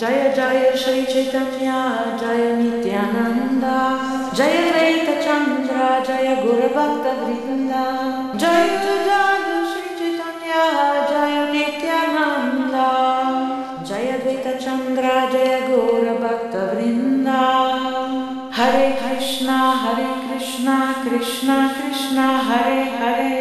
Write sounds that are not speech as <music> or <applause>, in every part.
Jaya Jaya Shri Chaitanya Jaya Nityananda Jaya Dvaita Chandra Jaya Guru Bhakta Vrinda Jaya Jaya Shri Chaitanya Jaya Nityananda Jaya Dvaita Chandra Jaya Guru Bhakta Vrinda. Hare Krishna Hare Krishna Krishna Krishna Hare Hare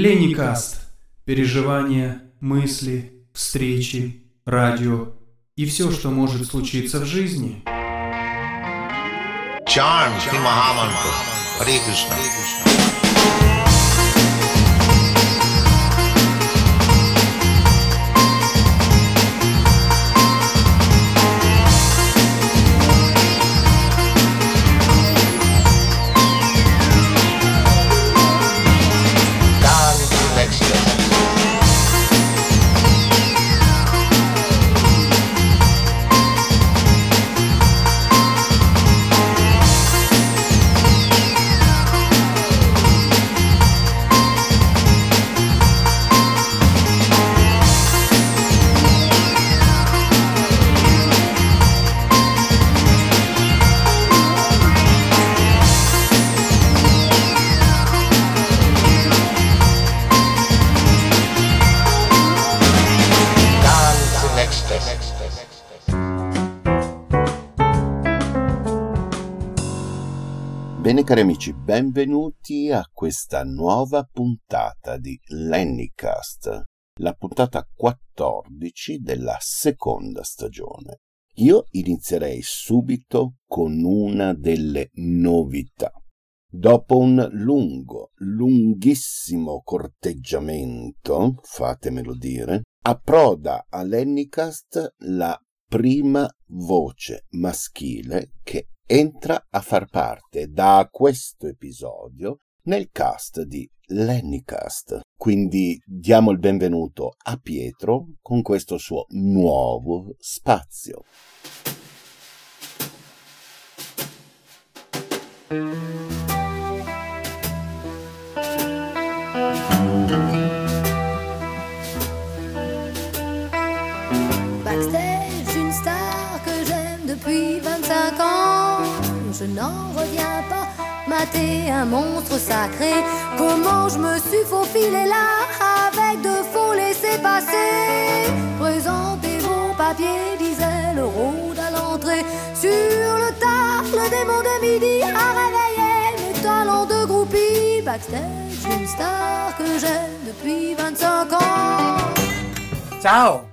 Леникаст. Переживания, мысли, встречи, радио и все, что может случиться в жизни. The Mahamantra. Hare Krishna. Cari amici, benvenuti a questa nuova puntata di Lennycast, la puntata 14 della seconda stagione. Io inizierei subito con una delle novità. Dopo un lungo, lunghissimo corteggiamento, fatemelo dire, approda a Lennycast la prima voce maschile che entra a far parte da questo episodio nel cast di Lennycast. Quindi diamo il benvenuto a Pietro con questo suo nuovo spazio. Je n'en reviens pas, mater un monstre sacré. Comment je me suis faufilé là avec de faux laissés-passer. Présentez vos papiers, disait le rôde à l'entrée. Sur le tard, le démon de midi a réveillé mes talents de groupie. Backstage, une star que j'aime depuis 25 ans. Ciao!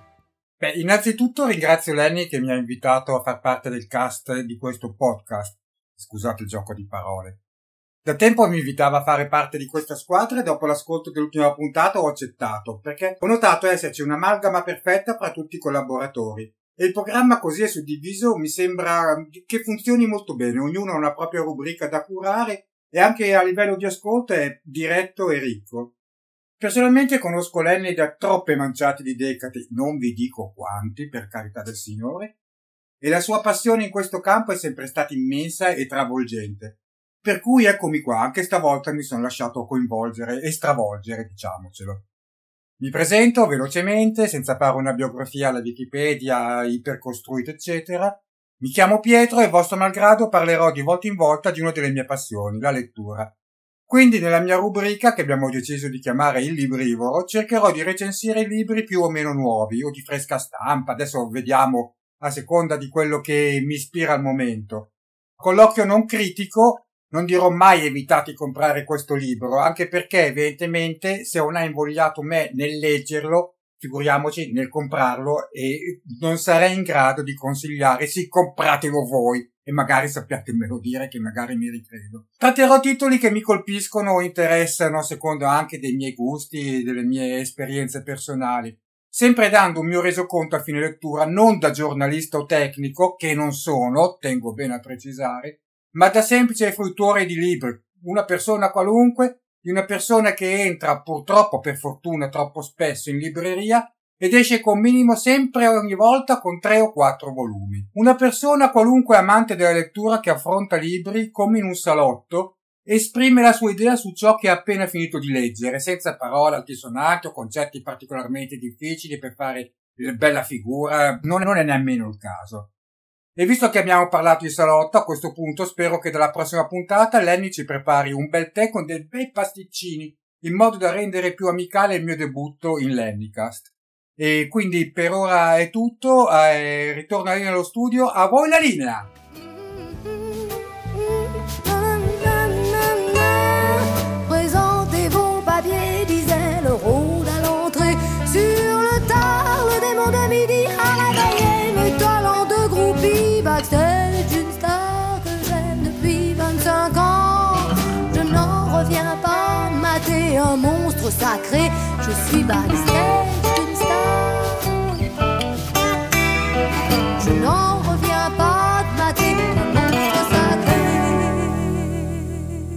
Beh, innanzitutto ringrazio Lenny che mi ha invitato a far parte del cast di questo podcast. Scusate il gioco di parole. Da tempo mi invitava a fare parte di questa squadra e dopo l'ascolto dell'ultima puntata ho accettato, perché ho notato esserci un'amalgama perfetta fra tutti i collaboratori. E il programma così è suddiviso mi sembra che funzioni molto bene, ognuno ha una propria rubrica da curare e anche a livello di ascolto è diretto e ricco. Personalmente conosco Lenny da troppe manciate di decadi, non vi dico quanti, per carità del Signore, e la sua passione in questo campo è sempre stata immensa e travolgente. Per cui eccomi qua, anche stavolta mi sono lasciato coinvolgere e stravolgere, diciamocelo. Mi presento velocemente, senza fare una biografia alla Wikipedia ipercostruita, eccetera. Mi chiamo Pietro e vostro malgrado parlerò di volta in volta di una delle mie passioni, la lettura. Quindi nella mia rubrica, che abbiamo deciso di chiamare il librivoro, cercherò di recensire i libri più o meno nuovi o di fresca stampa, adesso vediamo a seconda di quello che mi ispira al momento. Con l'occhio non critico non dirò mai evitate di comprare questo libro, anche perché evidentemente se non ha invogliato me nel leggerlo, figuriamoci nel comprarlo e non sarei in grado di consigliare sì compratelo voi e magari sappiatemelo dire che magari mi ricredo. Tratterò titoli che mi colpiscono o interessano secondo anche dei miei gusti e delle mie esperienze personali, sempre dando un mio resoconto a fine lettura non da giornalista o tecnico, che non sono, tengo bene a precisare, ma da semplice fruitore di libri, una persona qualunque, di una persona che entra purtroppo per fortuna troppo spesso in libreria ed esce con minimo sempre ogni volta con tre o quattro volumi. Una persona qualunque amante della lettura che affronta libri come in un salotto esprime la sua idea su ciò che ha appena finito di leggere, senza parole altisonanti o concetti particolarmente difficili per fare bella figura, non, non è nemmeno il caso. E visto che abbiamo parlato di salotto, a questo punto spero che dalla prossima puntata Lenny ci prepari un bel tè con dei bei pasticcini, in modo da rendere più amicale il mio debutto in Lennycast. E quindi per ora è tutto, eh, ritorno nello studio, a voi la linea! Un monstre sacré. Je suis backstage d'une star. Je n'en reviens pas de mater un monstre sacré.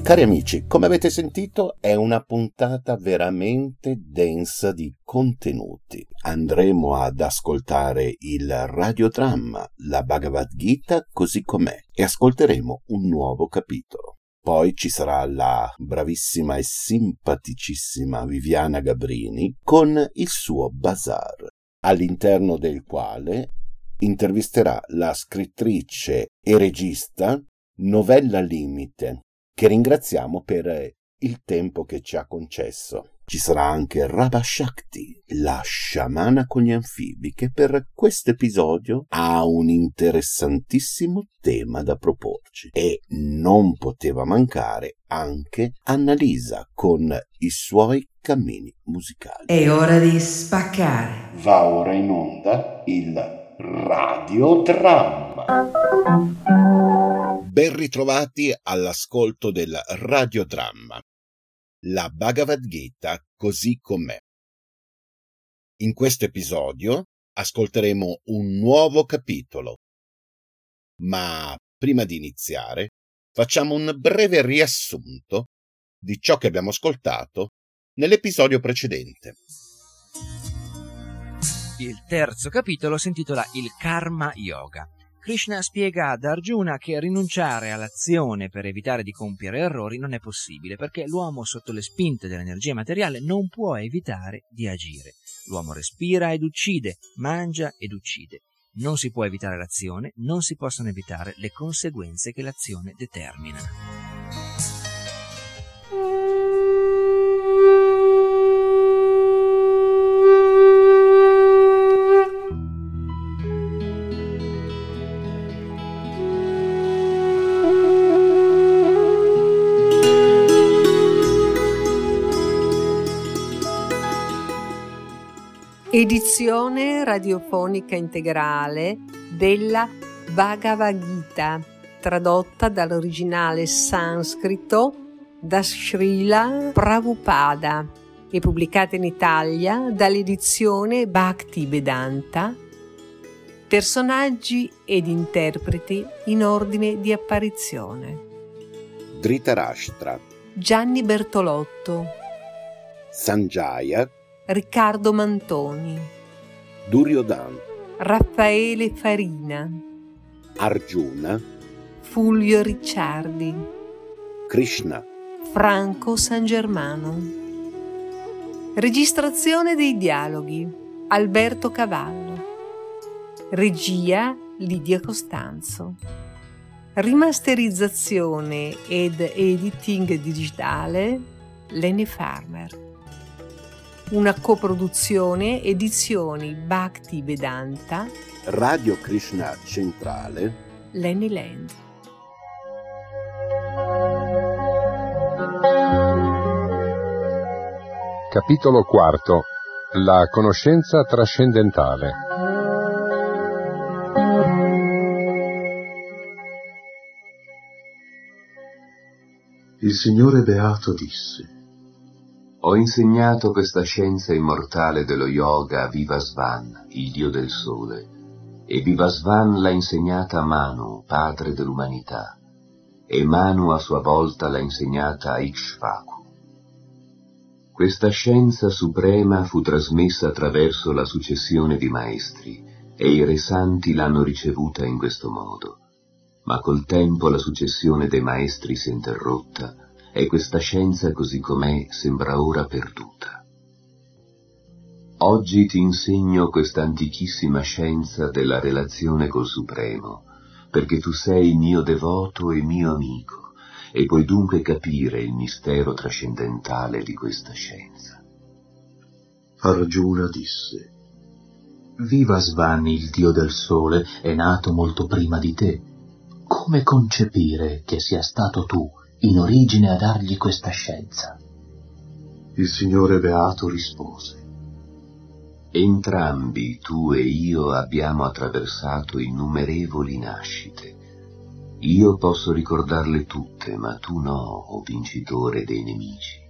Cari amici, come avete sentito è una puntata veramente densa di contenuti. Andremo ad ascoltare il radiodramma, la Bhagavad Gita così com'è e ascolteremo un nuovo capitolo. Poi ci sarà la bravissima e simpaticissima Viviana Gabrini con il suo bazar, all'interno del quale intervisterà la scrittrice e regista Novella Limite, che ringraziamo per il tempo che ci ha concesso. Ci sarà anche Rabba Shakti, la sciamana con gli anfibi, che per questo episodio ha un interessantissimo tema da proporci. E non poteva mancare anche Annalisa con i suoi cammini musicali. È ora di spaccare. Va ora in onda il radiodramma. Ben ritrovati all'ascolto del radiodramma la Bhagavad Gita così com'è. In questo episodio ascolteremo un nuovo capitolo. Ma prima di iniziare, facciamo un breve riassunto di ciò che abbiamo ascoltato nell'episodio precedente. Il terzo capitolo si intitola Il Karma Yoga Krishna spiega ad Arjuna che rinunciare all'azione per evitare di compiere errori non è possibile, perché l'uomo sotto le spinte dell'energia materiale non può evitare di agire. L'uomo respira ed uccide, mangia ed uccide. Non si può evitare l'azione, non si possono evitare le conseguenze che l'azione determina. Edizione radiofonica integrale della Bhagavad Gita, tradotta dall'originale sanscrito da Srila Prabhupada e pubblicata in Italia dall'edizione Bhakti Vedanta. Personaggi ed interpreti in ordine di apparizione. Dhritarashtra, Gianni Bertolotto, Sanjaya, Riccardo Mantoni, Duryodan, Raffaele Farina, Arjuna, Fulvio Ricciardi, Krishna, Franco San Germano. Registrazione dei dialoghi. Alberto Cavallo. Regia Lidia Costanzo. Rimasterizzazione ed editing digitale Lenny Farmer una coproduzione edizioni Bhakti Vedanta, Radio Krishna Centrale, Lenny Land. Capitolo IV La conoscenza trascendentale Il Signore Beato disse ho insegnato questa scienza immortale dello yoga a Vivasvan, il dio del sole, e Vivasvan l'ha insegnata a Manu, padre dell'umanità, e Manu a sua volta l'ha insegnata a Ikshvaku. Questa scienza suprema fu trasmessa attraverso la successione di maestri, e i re santi l'hanno ricevuta in questo modo. Ma col tempo la successione dei maestri si è interrotta e questa scienza così com'è sembra ora perduta. Oggi ti insegno questa antichissima scienza della relazione col Supremo, perché tu sei mio devoto e mio amico, e puoi dunque capire il mistero trascendentale di questa scienza. Arjuna disse, Viva Svanni, il dio del sole, è nato molto prima di te. Come concepire che sia stato tu in origine a dargli questa scienza? Il Signore Beato rispose, Entrambi, tu e io, abbiamo attraversato innumerevoli nascite. Io posso ricordarle tutte, ma tu no, o oh vincitore dei nemici.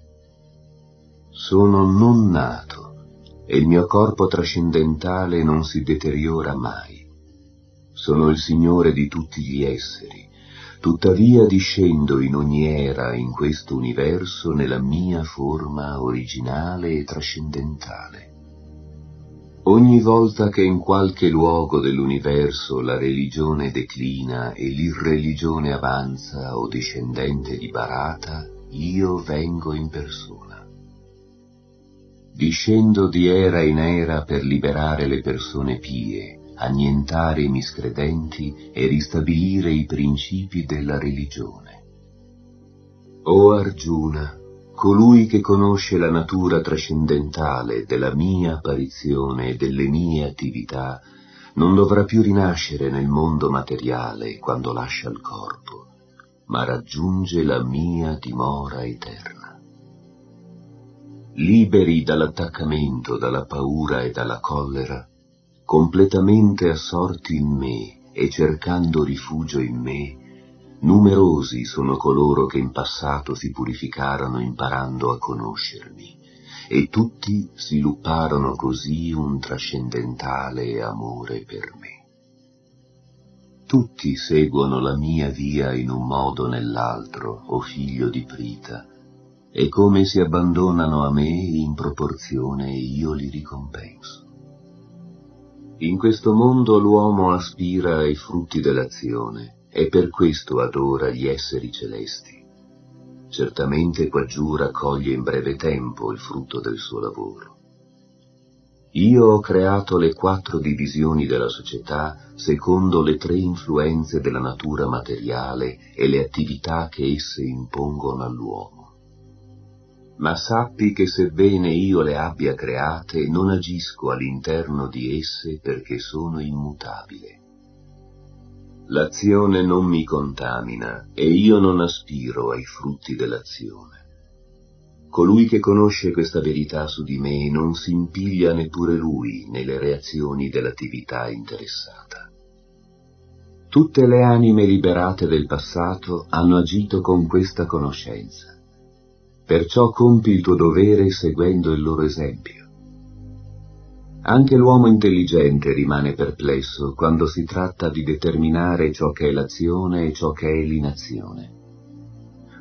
Sono non nato, e il mio corpo trascendentale non si deteriora mai. Sono il Signore di tutti gli esseri, tuttavia discendo in ogni era in questo universo nella mia forma originale e trascendentale. Ogni volta che in qualche luogo dell'universo la religione declina e l'irreligione avanza o discendente di Barata, io vengo in persona. Discendo di era in era per liberare le persone pie, annientare i miscredenti e ristabilire i principi della religione. O Arjuna, colui che conosce la natura trascendentale della mia apparizione e delle mie attività, non dovrà più rinascere nel mondo materiale quando lascia il corpo, ma raggiunge la mia dimora eterna. Liberi dall'attaccamento, dalla paura e dalla collera, completamente assorti in me e cercando rifugio in me, Numerosi sono coloro che in passato si purificarono imparando a conoscermi, e tutti svilupparono così un trascendentale amore per me. Tutti seguono la mia via in un modo o nell'altro, o figlio di Prita, e come si abbandonano a me in proporzione io li ricompenso. In questo mondo l'uomo aspira ai frutti dell'azione, e per questo adora gli esseri celesti. Certamente quaggiù raccoglie in breve tempo il frutto del suo lavoro. Io ho creato le quattro divisioni della società secondo le tre influenze della natura materiale e le attività che esse impongono all'uomo. Ma sappi che sebbene io le abbia create, non agisco all'interno di esse perché sono immutabile L'azione non mi contamina e io non aspiro ai frutti dell'azione. Colui che conosce questa verità su di me non si impiglia neppure lui nelle reazioni dell'attività interessata. Tutte le anime liberate del passato hanno agito con questa conoscenza. Perciò compi il tuo dovere seguendo il loro esempio. Anche l'uomo intelligente rimane perplesso quando si tratta di determinare ciò che è l'azione e ciò che è l'inazione.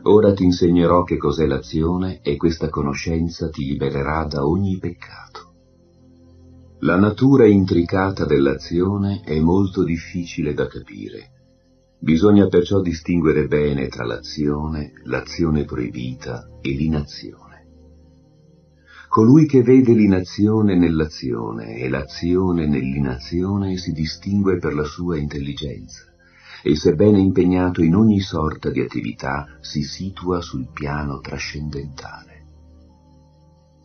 Ora ti insegnerò che cos'è l'azione e questa conoscenza ti libererà da ogni peccato. La natura intricata dell'azione è molto difficile da capire. Bisogna perciò distinguere bene tra l'azione, l'azione proibita e l'inazione. Colui che vede l'inazione nell'azione e l'azione nell'inazione si distingue per la sua intelligenza e sebbene impegnato in ogni sorta di attività si situa sul piano trascendentale.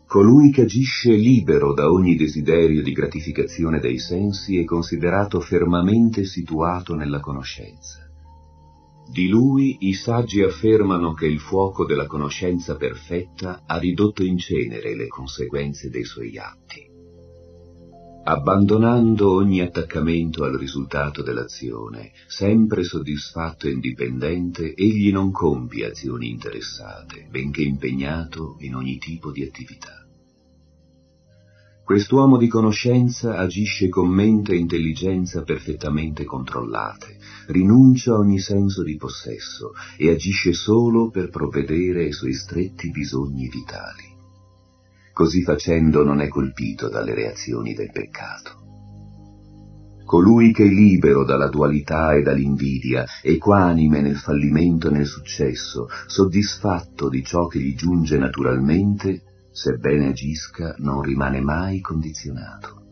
Colui che agisce libero da ogni desiderio di gratificazione dei sensi è considerato fermamente situato nella conoscenza. Di lui i saggi affermano che il fuoco della conoscenza perfetta ha ridotto in cenere le conseguenze dei suoi atti. Abbandonando ogni attaccamento al risultato dell'azione, sempre soddisfatto e indipendente, egli non compie azioni interessate, benché impegnato in ogni tipo di attività. Quest'uomo di conoscenza agisce con mente e intelligenza perfettamente controllate, rinuncia a ogni senso di possesso e agisce solo per provvedere ai suoi stretti bisogni vitali. Così facendo non è colpito dalle reazioni del peccato. Colui che è libero dalla dualità e dall'invidia, equanime nel fallimento e nel successo, soddisfatto di ciò che gli giunge naturalmente, sebbene agisca, non rimane mai condizionato.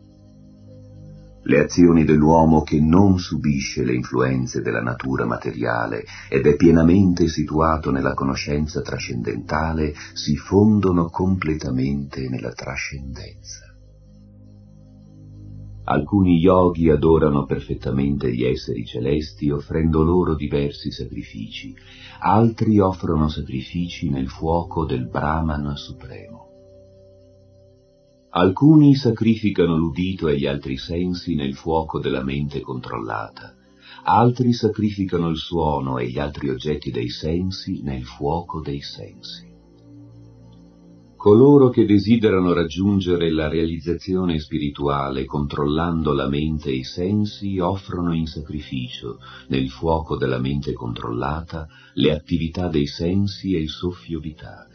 Le azioni dell'uomo che non subisce le influenze della natura materiale ed è pienamente situato nella conoscenza trascendentale si fondono completamente nella trascendenza. Alcuni yogi adorano perfettamente gli esseri celesti offrendo loro diversi sacrifici, altri offrono sacrifici nel fuoco del Brahman supremo. Alcuni sacrificano l'udito e gli altri sensi nel fuoco della mente controllata, altri sacrificano il suono e gli altri oggetti dei sensi nel fuoco dei sensi. Coloro che desiderano raggiungere la realizzazione spirituale controllando la mente e i sensi offrono in sacrificio, nel fuoco della mente controllata, le attività dei sensi e il soffio vitale.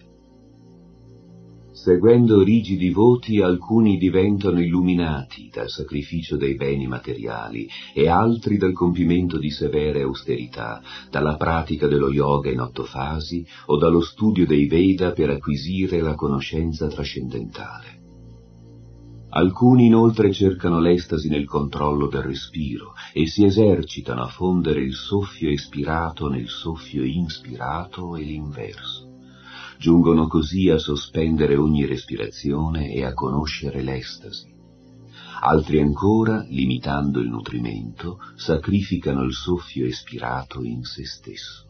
Seguendo rigidi voti alcuni diventano illuminati dal sacrificio dei beni materiali e altri dal compimento di severe austerità, dalla pratica dello yoga in otto fasi o dallo studio dei Veda per acquisire la conoscenza trascendentale. Alcuni inoltre cercano l'estasi nel controllo del respiro e si esercitano a fondere il soffio espirato nel soffio inspirato e l'inverso giungono così a sospendere ogni respirazione e a conoscere l'estasi. Altri ancora, limitando il nutrimento, sacrificano il soffio espirato in se stesso.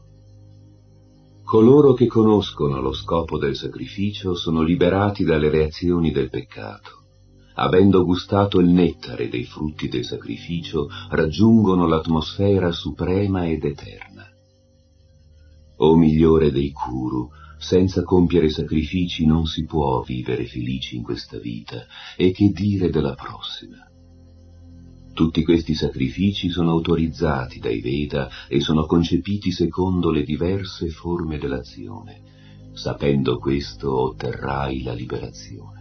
Coloro che conoscono lo scopo del sacrificio sono liberati dalle reazioni del peccato. Avendo gustato il nettare dei frutti del sacrificio, raggiungono l'atmosfera suprema ed eterna. O migliore dei Kuru, senza compiere sacrifici non si può vivere felici in questa vita, e che dire della prossima? Tutti questi sacrifici sono autorizzati dai Veda e sono concepiti secondo le diverse forme dell'azione. Sapendo questo otterrai la liberazione.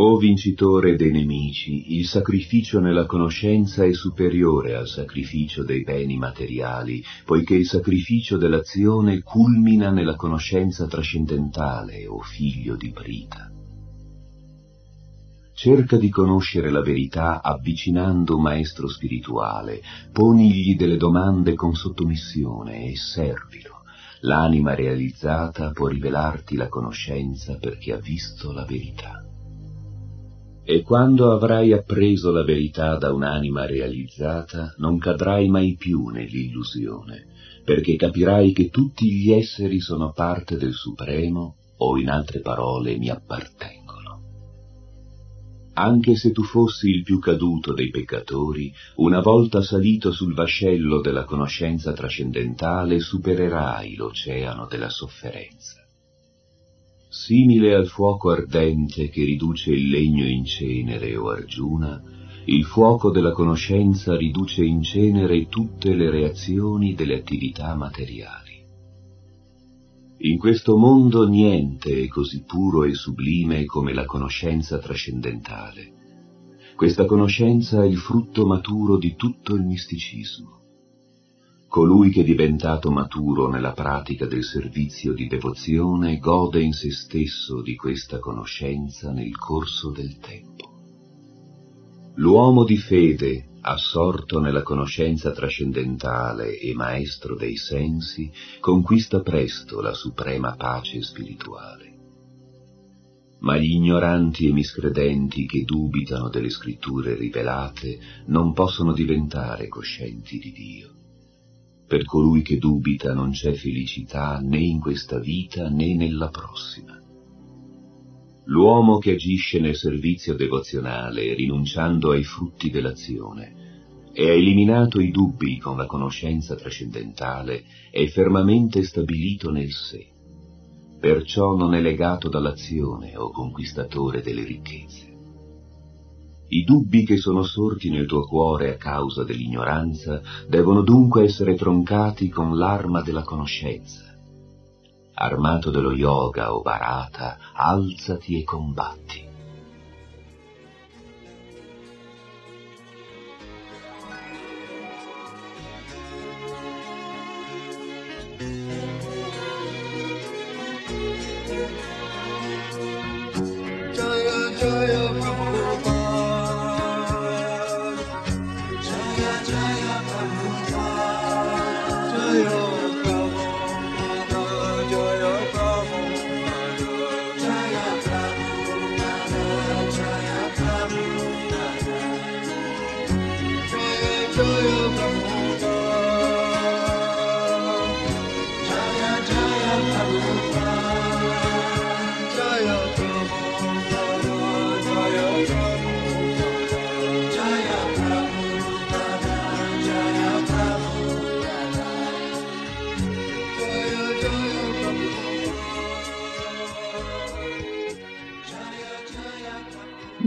O vincitore dei nemici, il sacrificio nella conoscenza è superiore al sacrificio dei beni materiali, poiché il sacrificio dell'azione culmina nella conoscenza trascendentale, o figlio di Brita. Cerca di conoscere la verità avvicinando un maestro spirituale, ponigli delle domande con sottomissione e servilo. L'anima realizzata può rivelarti la conoscenza perché ha visto la verità. E quando avrai appreso la verità da un'anima realizzata, non cadrai mai più nell'illusione, perché capirai che tutti gli esseri sono parte del Supremo, o in altre parole mi appartengono. Anche se tu fossi il più caduto dei peccatori, una volta salito sul vascello della conoscenza trascendentale supererai l'oceano della sofferenza simile al fuoco ardente che riduce il legno in cenere o argiuna, il fuoco della conoscenza riduce in cenere tutte le reazioni delle attività materiali. In questo mondo niente è così puro e sublime come la conoscenza trascendentale. Questa conoscenza è il frutto maturo di tutto il misticismo. Colui che è diventato maturo nella pratica del servizio di devozione gode in se stesso di questa conoscenza nel corso del tempo. L'uomo di fede, assorto nella conoscenza trascendentale e maestro dei sensi, conquista presto la suprema pace spirituale. Ma gli ignoranti e miscredenti che dubitano delle scritture rivelate non possono diventare coscienti di Dio. Per colui che dubita non c'è felicità né in questa vita né nella prossima. L'uomo che agisce nel servizio devozionale, rinunciando ai frutti dell'azione, e ha eliminato i dubbi con la conoscenza trascendentale, è fermamente stabilito nel sé. Perciò non è legato dall'azione o conquistatore delle ricchezze. I dubbi che sono sorti nel tuo cuore a causa dell'ignoranza devono dunque essere troncati con l'arma della conoscenza. Armato dello yoga o barata, alzati e combatti.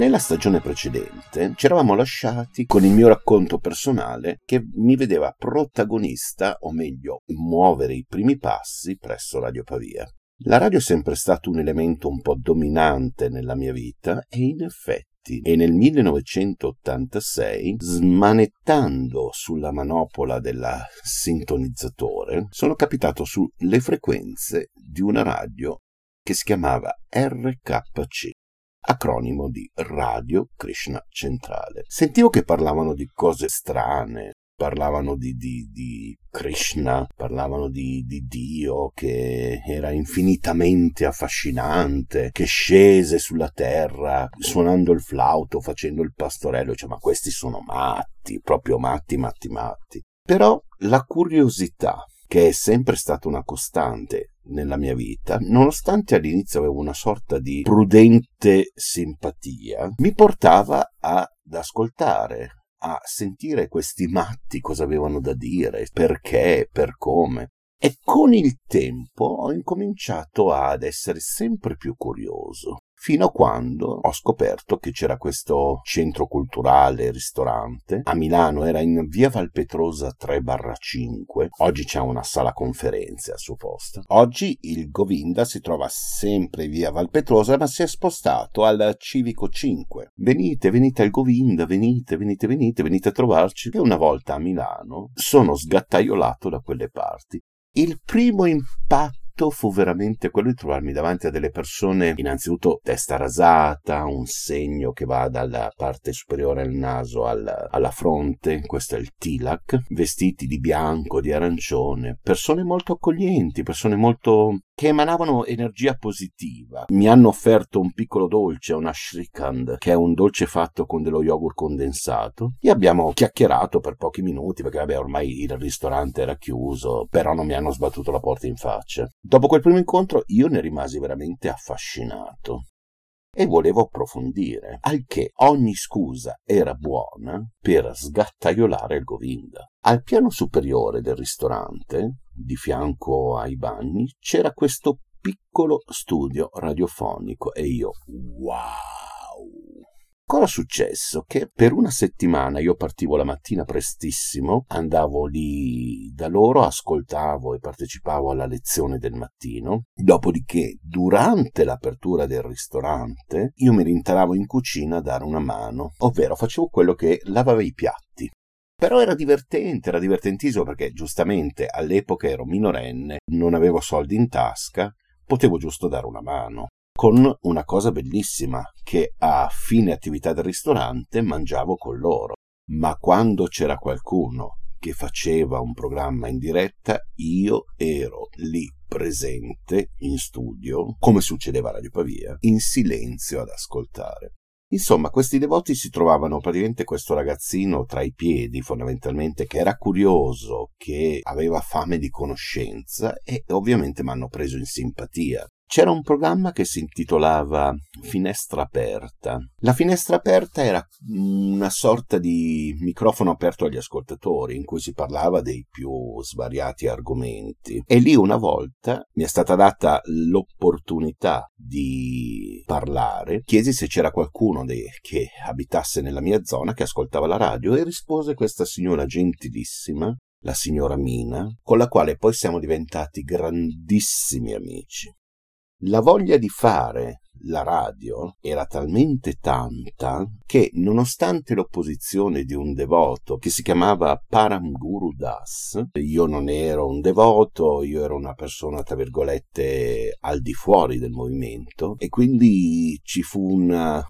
Nella stagione precedente ci eravamo lasciati con il mio racconto personale che mi vedeva protagonista, o meglio, muovere i primi passi presso Radio Pavia. La radio è sempre stato un elemento un po' dominante nella mia vita e in effetti e nel 1986, smanettando sulla manopola del sintonizzatore, sono capitato sulle frequenze di una radio che si chiamava RKC acronimo di Radio Krishna Centrale. Sentivo che parlavano di cose strane, parlavano di, di, di Krishna, parlavano di, di, Dio che era infinitamente affascinante, che scese sulla terra suonando il flauto, facendo il pastorello, cioè ma questi sono matti, proprio matti, matti, matti. Però la curiosità che è sempre stata una costante nella mia vita, nonostante all'inizio avevo una sorta di prudente simpatia, mi portava ad ascoltare, a sentire questi matti cosa avevano da dire, perché, per come. E con il tempo ho incominciato ad essere sempre più curioso fino a quando ho scoperto che c'era questo centro culturale, ristorante. A Milano era in via Valpetrosa 3-5, oggi c'è una sala conferenze al suo posto. Oggi il Govinda si trova sempre via Valpetrosa, ma si è spostato al Civico 5. Venite, venite al Govinda, venite, venite, venite, venite a trovarci. E una volta a Milano sono sgattaiolato da quelle parti. Il primo impatto fu veramente quello di trovarmi davanti a delle persone, innanzitutto testa rasata, un segno che va dalla parte superiore al naso alla, alla fronte, questo è il tilak, vestiti di bianco, di arancione, persone molto accoglienti, persone molto che emanavano energia positiva. Mi hanno offerto un piccolo dolce, una shrikand, che è un dolce fatto con dello yogurt condensato, e abbiamo chiacchierato per pochi minuti, perché vabbè ormai il ristorante era chiuso, però non mi hanno sbattuto la porta in faccia. Dopo quel primo incontro io ne rimasi veramente affascinato e volevo approfondire, al che ogni scusa era buona per sgattaiolare il Govinda. Al piano superiore del ristorante di fianco ai bagni c'era questo piccolo studio radiofonico e io wow Cosa successo? Che per una settimana io partivo la mattina prestissimo, andavo lì da loro, ascoltavo e partecipavo alla lezione del mattino, dopodiché durante l'apertura del ristorante io mi rintanavo in cucina a dare una mano, ovvero facevo quello che lavava i piatti. Però era divertente, era divertentissimo perché giustamente all'epoca ero minorenne, non avevo soldi in tasca, potevo giusto dare una mano. Con una cosa bellissima, che a fine attività del ristorante mangiavo con loro. Ma quando c'era qualcuno che faceva un programma in diretta, io ero lì presente in studio, come succedeva a Radio Pavia, in silenzio ad ascoltare. Insomma, questi devoti si trovavano praticamente questo ragazzino tra i piedi, fondamentalmente, che era curioso, che aveva fame di conoscenza e ovviamente mi hanno preso in simpatia. C'era un programma che si intitolava Finestra aperta. La finestra aperta era una sorta di microfono aperto agli ascoltatori in cui si parlava dei più svariati argomenti. E lì una volta mi è stata data l'opportunità di parlare. Chiesi se c'era qualcuno dei, che abitasse nella mia zona che ascoltava la radio e rispose questa signora gentilissima la signora Mina, con la quale poi siamo diventati grandissimi amici. La voglia di fare la radio era talmente tanta che, nonostante l'opposizione di un devoto che si chiamava Param Guru Das, io non ero un devoto, io ero una persona, tra virgolette, al di fuori del movimento e quindi ci fu una,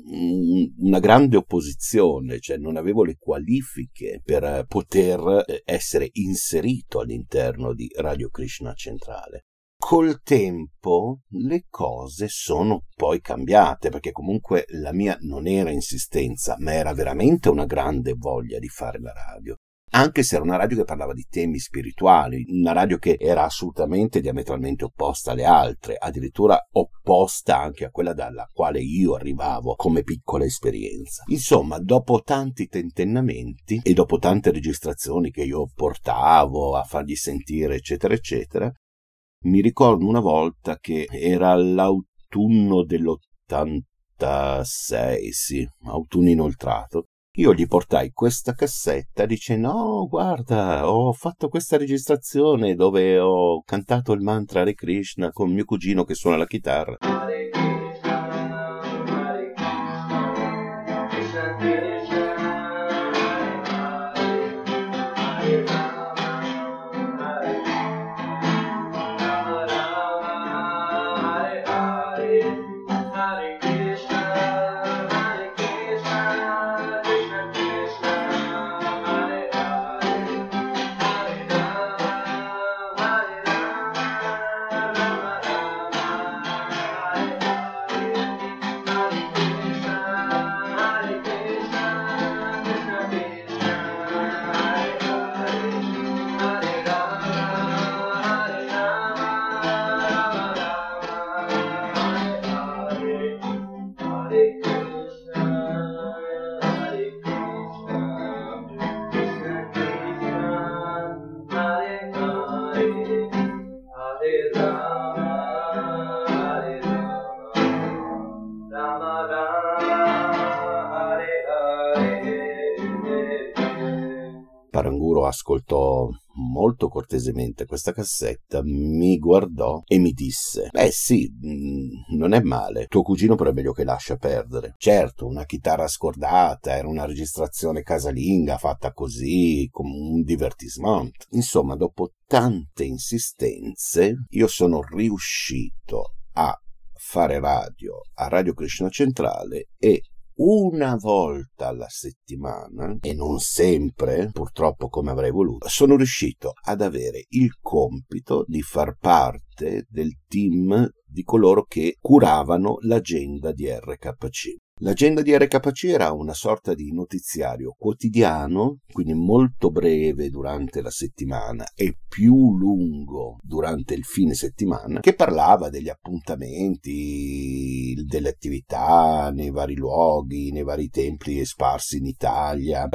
una grande opposizione, cioè non avevo le qualifiche per poter essere inserito all'interno di Radio Krishna Centrale col tempo le cose sono poi cambiate perché comunque la mia non era insistenza ma era veramente una grande voglia di fare la radio anche se era una radio che parlava di temi spirituali, una radio che era assolutamente diametralmente opposta alle altre, addirittura opposta anche a quella dalla quale io arrivavo come piccola esperienza. Insomma, dopo tanti tentennamenti e dopo tante registrazioni che io portavo a fargli sentire, eccetera, eccetera, mi ricordo una volta che era l'autunno dell'83 96, sì, autunno inoltrato. Io gli portai questa cassetta dicendo: No, guarda, ho fatto questa registrazione dove ho cantato il mantra Hare Krishna con mio cugino che suona la chitarra. Ascoltò molto cortesemente questa cassetta, mi guardò e mi disse: Beh, sì, mh, non è male. Tuo cugino però è meglio che lascia perdere. Certo, una chitarra scordata, era una registrazione casalinga fatta così, come un divertissement. Insomma, dopo tante insistenze, io sono riuscito a fare radio a Radio Krishna Centrale e una volta alla settimana, e non sempre, purtroppo come avrei voluto, sono riuscito ad avere il compito di far parte del team di coloro che curavano l'agenda di RKC. L'agenda di RKC era una sorta di notiziario quotidiano, quindi molto breve durante la settimana e più lungo durante il fine settimana, che parlava degli appuntamenti, delle attività nei vari luoghi, nei vari templi sparsi in Italia.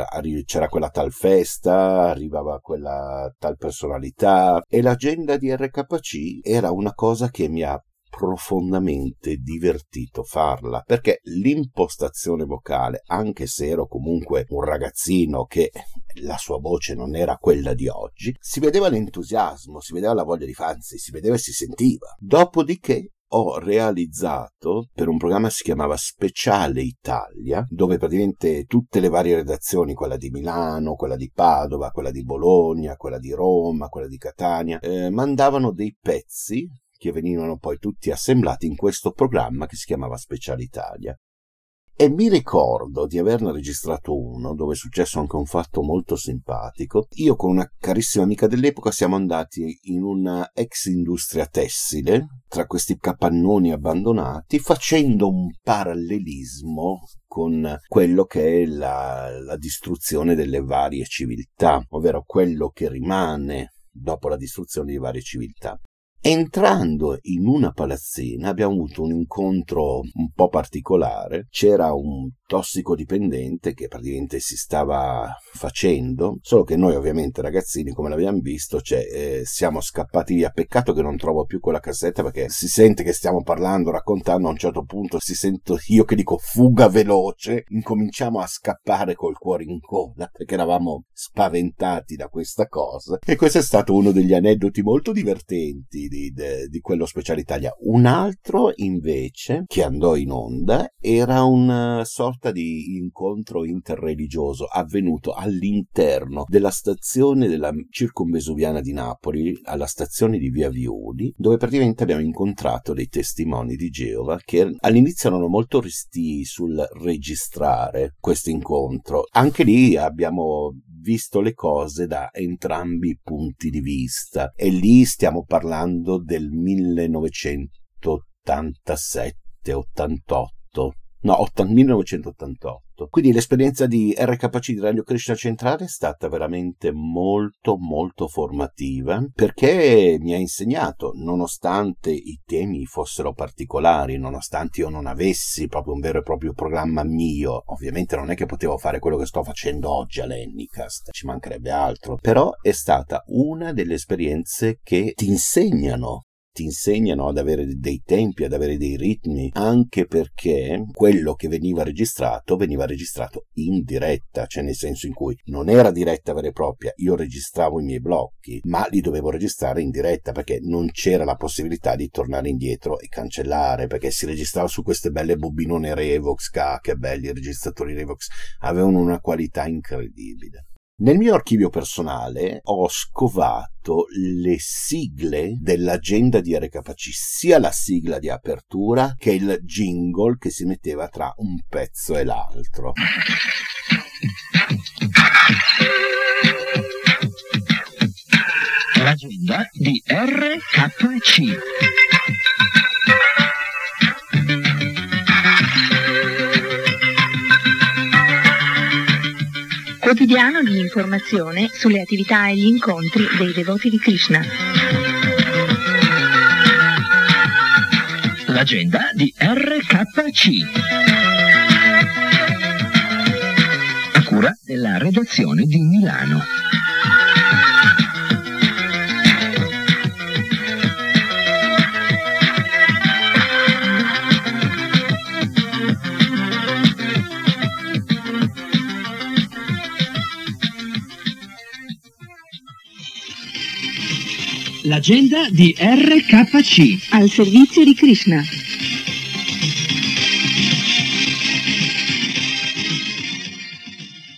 C'era quella tal festa, arrivava quella tal personalità e l'agenda di RKC era una cosa che mi ha profondamente divertito farla perché l'impostazione vocale, anche se ero comunque un ragazzino che la sua voce non era quella di oggi, si vedeva l'entusiasmo, si vedeva la voglia di fanzi, si vedeva e si sentiva. Dopodiché ho realizzato per un programma che si chiamava Speciale Italia, dove praticamente tutte le varie redazioni, quella di Milano, quella di Padova, quella di Bologna, quella di Roma, quella di Catania, eh, mandavano dei pezzi che venivano poi tutti assemblati in questo programma che si chiamava Special Italia. E mi ricordo di averne registrato uno dove è successo anche un fatto molto simpatico. Io con una carissima amica dell'epoca siamo andati in una ex industria tessile, tra questi capannoni abbandonati, facendo un parallelismo con quello che è la, la distruzione delle varie civiltà, ovvero quello che rimane dopo la distruzione di varie civiltà. Entrando in una palazzina abbiamo avuto un incontro un po' particolare. C'era un tossicodipendente che praticamente si stava facendo, solo che noi ovviamente ragazzini come l'abbiamo visto, cioè eh, siamo scappati via. Peccato che non trovo più quella cassetta perché si sente che stiamo parlando, raccontando, a un certo punto si sento io che dico fuga veloce, incominciamo a scappare col cuore in coda perché eravamo spaventati da questa cosa. E questo è stato uno degli aneddoti molto divertenti di, di, di quello speciale Italia. Un altro invece che andò in onda era una sorta di incontro interreligioso avvenuto all'interno della stazione della circumvesuviana di Napoli, alla stazione di Via Viuli, dove praticamente abbiamo incontrato dei testimoni di Geova che all'inizio erano molto resti sul registrare questo incontro. Anche lì abbiamo visto le cose da entrambi i punti di vista e lì stiamo parlando del 1987-88 no, 1988. Quindi l'esperienza di RKC di Radio Krishna Centrale è stata veramente molto molto formativa perché mi ha insegnato, nonostante i temi fossero particolari, nonostante io non avessi proprio un vero e proprio programma mio, ovviamente non è che potevo fare quello che sto facendo oggi all'Ennicast, ci mancherebbe altro, però è stata una delle esperienze che ti insegnano ti insegnano ad avere dei tempi, ad avere dei ritmi, anche perché quello che veniva registrato veniva registrato in diretta, cioè nel senso in cui non era diretta vera e propria, io registravo i miei blocchi, ma li dovevo registrare in diretta perché non c'era la possibilità di tornare indietro e cancellare, perché si registrava su queste belle bobinone Revox, ah, che belli i registratori Revox, avevano una qualità incredibile. Nel mio archivio personale ho scovato le sigle dell'agenda di RKC, sia la sigla di apertura che il jingle che si metteva tra un pezzo e l'altro. L'agenda di RKC. Quotidiano di informazione sulle attività e gli incontri dei devoti di Krishna. L'agenda di RKC. A cura della redazione di Milano. L'agenda di RKC. Al servizio di Krishna.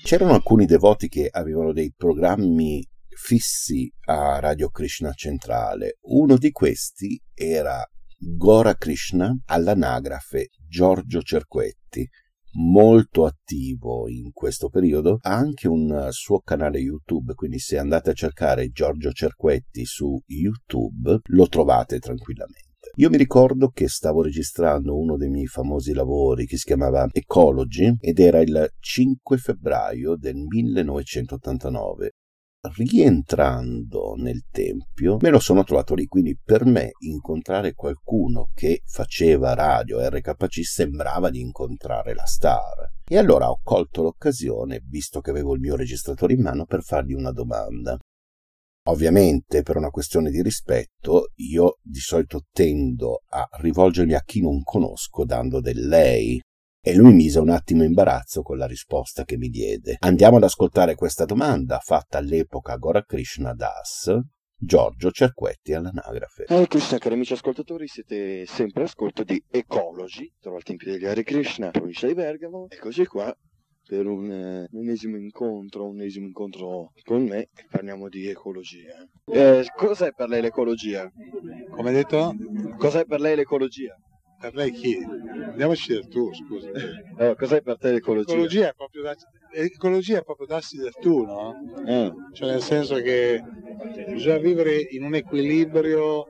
C'erano alcuni devoti che avevano dei programmi fissi a Radio Krishna Centrale. Uno di questi era Gora Krishna all'anagrafe Giorgio Cerquetti molto attivo in questo periodo, ha anche un suo canale YouTube, quindi se andate a cercare Giorgio Cerquetti su YouTube lo trovate tranquillamente. Io mi ricordo che stavo registrando uno dei miei famosi lavori che si chiamava Ecology ed era il 5 febbraio del 1989 rientrando nel tempio me lo sono trovato lì. Quindi per me incontrare qualcuno che faceva radio RKC sembrava di incontrare la star. E allora ho colto l'occasione visto che avevo il mio registratore in mano per fargli una domanda. Ovviamente, per una questione di rispetto, io di solito tendo a rivolgermi a chi non conosco dando del lei, e lui mise un attimo imbarazzo con la risposta che mi diede. Andiamo ad ascoltare questa domanda fatta all'epoca a Gora Krishna Das, Giorgio Cerquetti all'anagrafe. Hare Krishna, cari amici ascoltatori, siete sempre all'ascolto di Ecology, trovo al Tempio degli Hare Krishna, provincia di Bergamo. Eccoci qua per un eh, ennesimo incontro, un ennesimo incontro con me, parliamo di ecologia. Eh, cos'è per lei l'ecologia? Come detto? Cos'è per lei l'ecologia? Per lei chi? Andiamoci del tu, scusa. Allora, cos'è per te l'ecologia? Ecologia è proprio, da, ecologia è proprio darsi del tu, no? Eh. Cioè nel senso che bisogna vivere in un equilibrio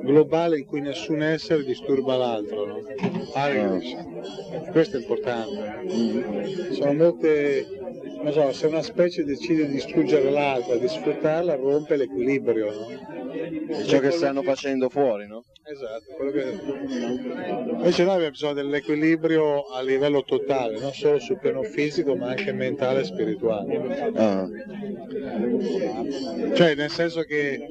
globale in cui nessun essere disturba l'altro, no? Ah, questo è importante. Sono molte, non so, se una specie decide di distruggere l'altra, di sfruttarla, rompe l'equilibrio, no? È ciò che stanno facendo fuori, no? Esatto, quello che... invece noi abbiamo bisogno dell'equilibrio a livello totale, non solo sul piano fisico ma anche mentale e spirituale. Ah. Cioè nel senso che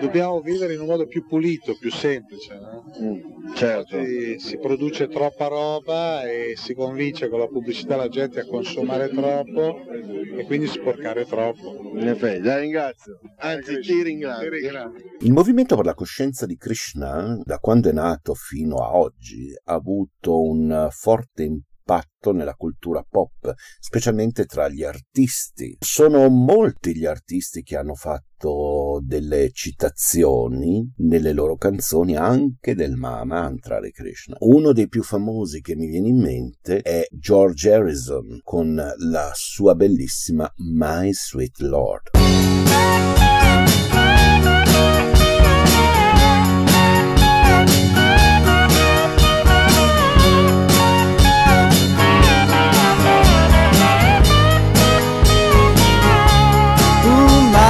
dobbiamo vivere in un modo più pulito, più semplice. No? Mm, certo. Oggi si produce troppa roba e si convince con la pubblicità la gente a consumare troppo e quindi sporcare troppo. In effetti, la ringrazio. Anzi, ti ringrazio. Ti ringrazio. Il movimento per la coscienza di Krishna, da quando è nato fino a oggi, ha avuto un forte impatto nella cultura pop, specialmente tra gli artisti. Sono molti gli artisti che hanno fatto delle citazioni nelle loro canzoni anche del Mahamantra di Krishna. Uno dei più famosi che mi viene in mente è George Harrison con la sua bellissima My Sweet Lord.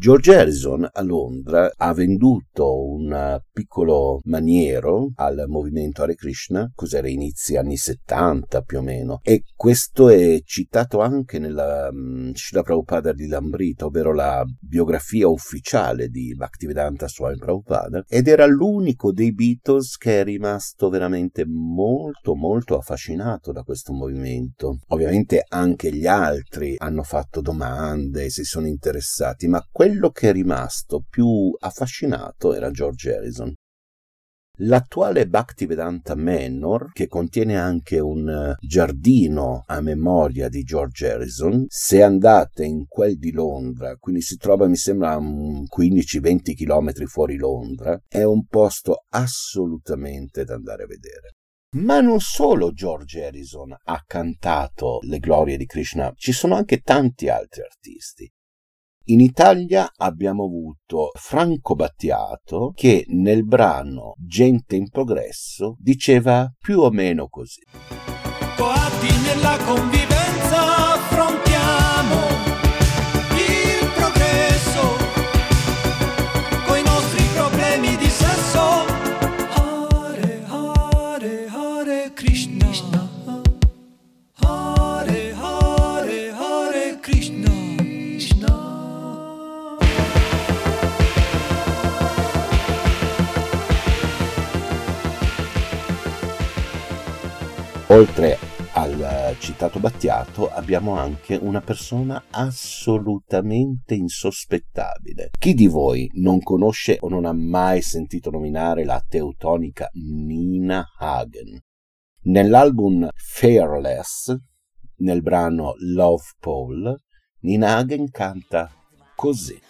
George Harrison a Londra ha venduto un piccolo maniero al movimento Hare Krishna, cos'era inizi anni 70 più o meno, e questo è citato anche nella um, Srila Prabhupada di Lambrita, ovvero la biografia ufficiale di Bhaktivedanta Swami Prabhupada, ed era l'unico dei Beatles che è rimasto veramente molto molto affascinato da questo movimento. Ovviamente anche gli altri hanno fatto domande, si sono interessati, ma quello che è rimasto più affascinato era George Harrison. L'attuale Bhaktivedanta Manor, che contiene anche un eh, giardino a memoria di George Harrison, se andate in quel di Londra, quindi si trova mi sembra a 15-20 km fuori Londra, è un posto assolutamente da andare a vedere. Ma non solo George Harrison ha cantato le glorie di Krishna, ci sono anche tanti altri artisti. In Italia abbiamo avuto Franco Battiato che nel brano Gente in progresso diceva più o meno così. Coatti nella convivenza Oltre al citato Battiato abbiamo anche una persona assolutamente insospettabile. Chi di voi non conosce o non ha mai sentito nominare la teutonica Nina Hagen? Nell'album Fearless, nel brano Love Paul, Nina Hagen canta così.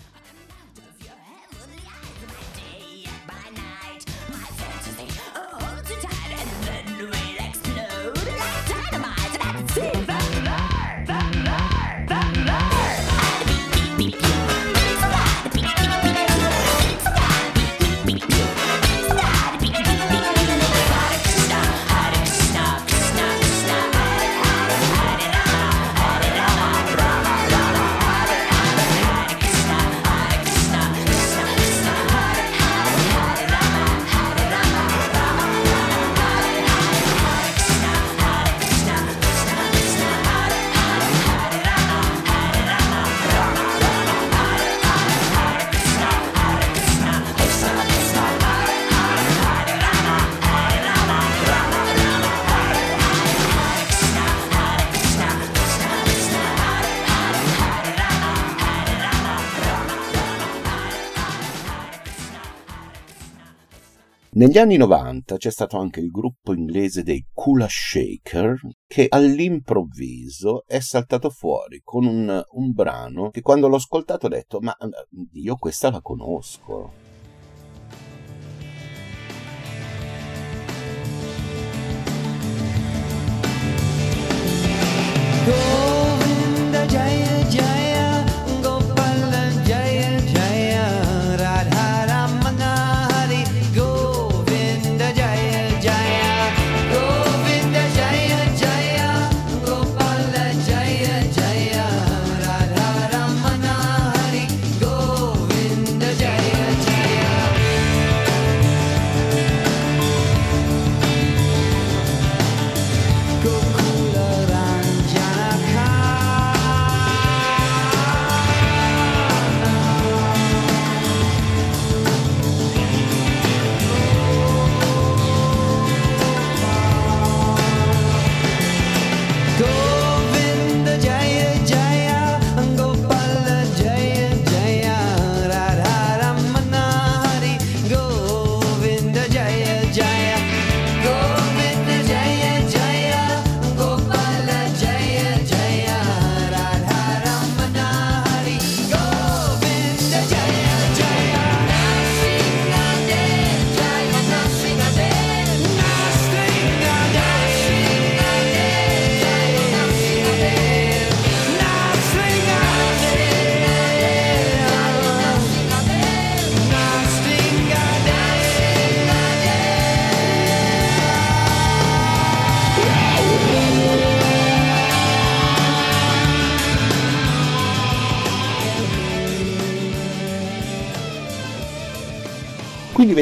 Negli anni 90 c'è stato anche il gruppo inglese dei Kula Shaker che all'improvviso è saltato fuori con un, un brano che quando l'ho ascoltato ho detto ma io questa la conosco.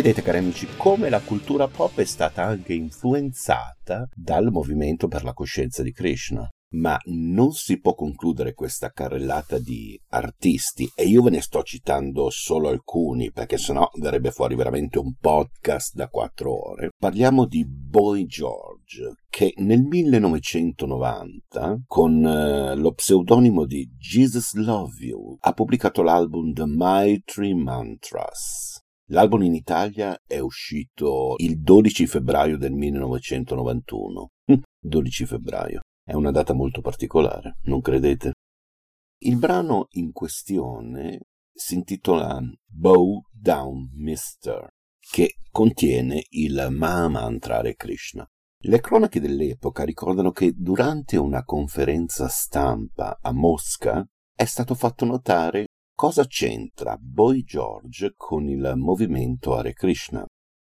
Vedete cari amici come la cultura pop è stata anche influenzata dal movimento per la coscienza di Krishna. Ma non si può concludere questa carrellata di artisti e io ve ne sto citando solo alcuni perché sennò verrebbe fuori veramente un podcast da quattro ore. Parliamo di Boy George che nel 1990 con eh, lo pseudonimo di Jesus Love You ha pubblicato l'album The My Three Mantras. L'album in Italia è uscito il 12 febbraio del 1991. 12 febbraio. È una data molto particolare, non credete? Il brano in questione si intitola Bow Down Mister, che contiene il Mahamantra Hare Krishna. Le cronache dell'epoca ricordano che durante una conferenza stampa a Mosca è stato fatto notare cosa c'entra Boy George con il movimento Hare Krishna.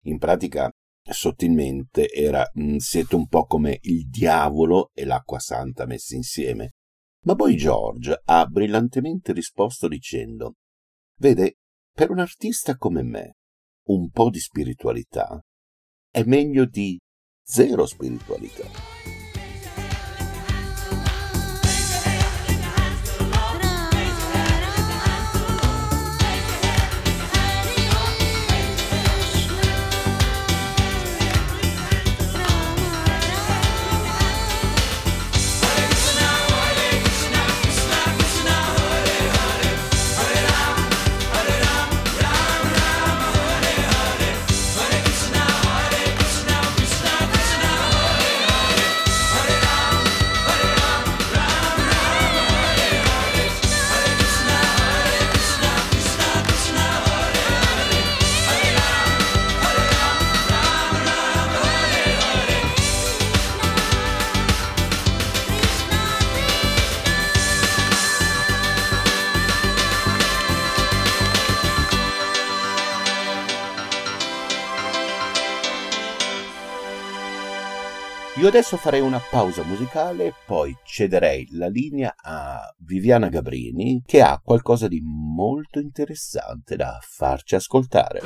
In pratica sottilmente era mm, siete un po' come il diavolo e l'acqua santa messi insieme. Ma poi George ha brillantemente risposto dicendo Vede, per un artista come me, un po' di spiritualità è meglio di zero spiritualità. Io adesso farei una pausa musicale, poi cederei la linea a Viviana Gabrini che ha qualcosa di molto interessante da farci ascoltare.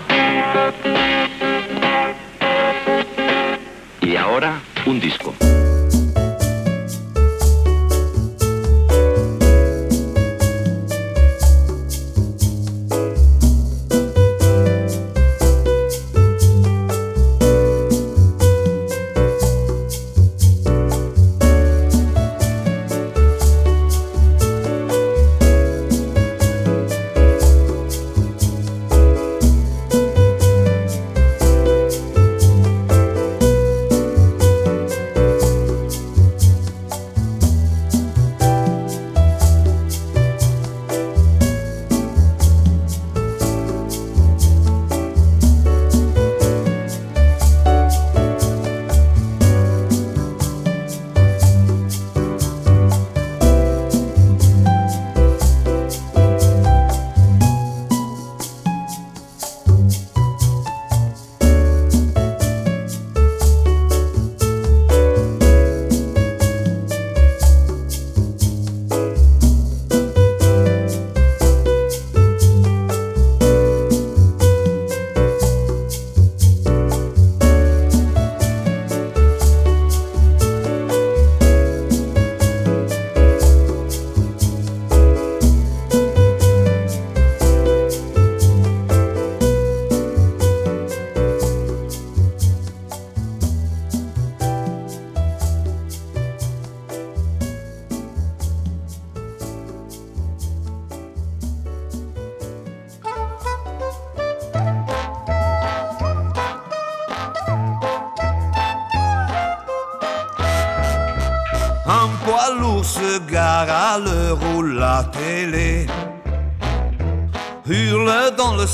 Y ahora un disco.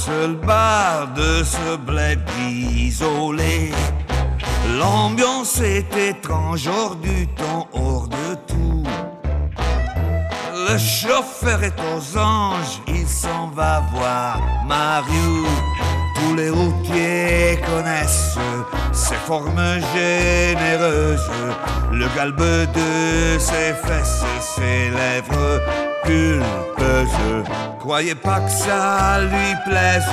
Seul bar de ce bled isolé. L'ambiance est étrange, hors du temps, hors de tout. Le chauffeur est aux anges, il s'en va voir Mario. Tous les routiers connaissent ses formes généreuses, le galbe de ses fesses ses Croyez pas que ça lui plaise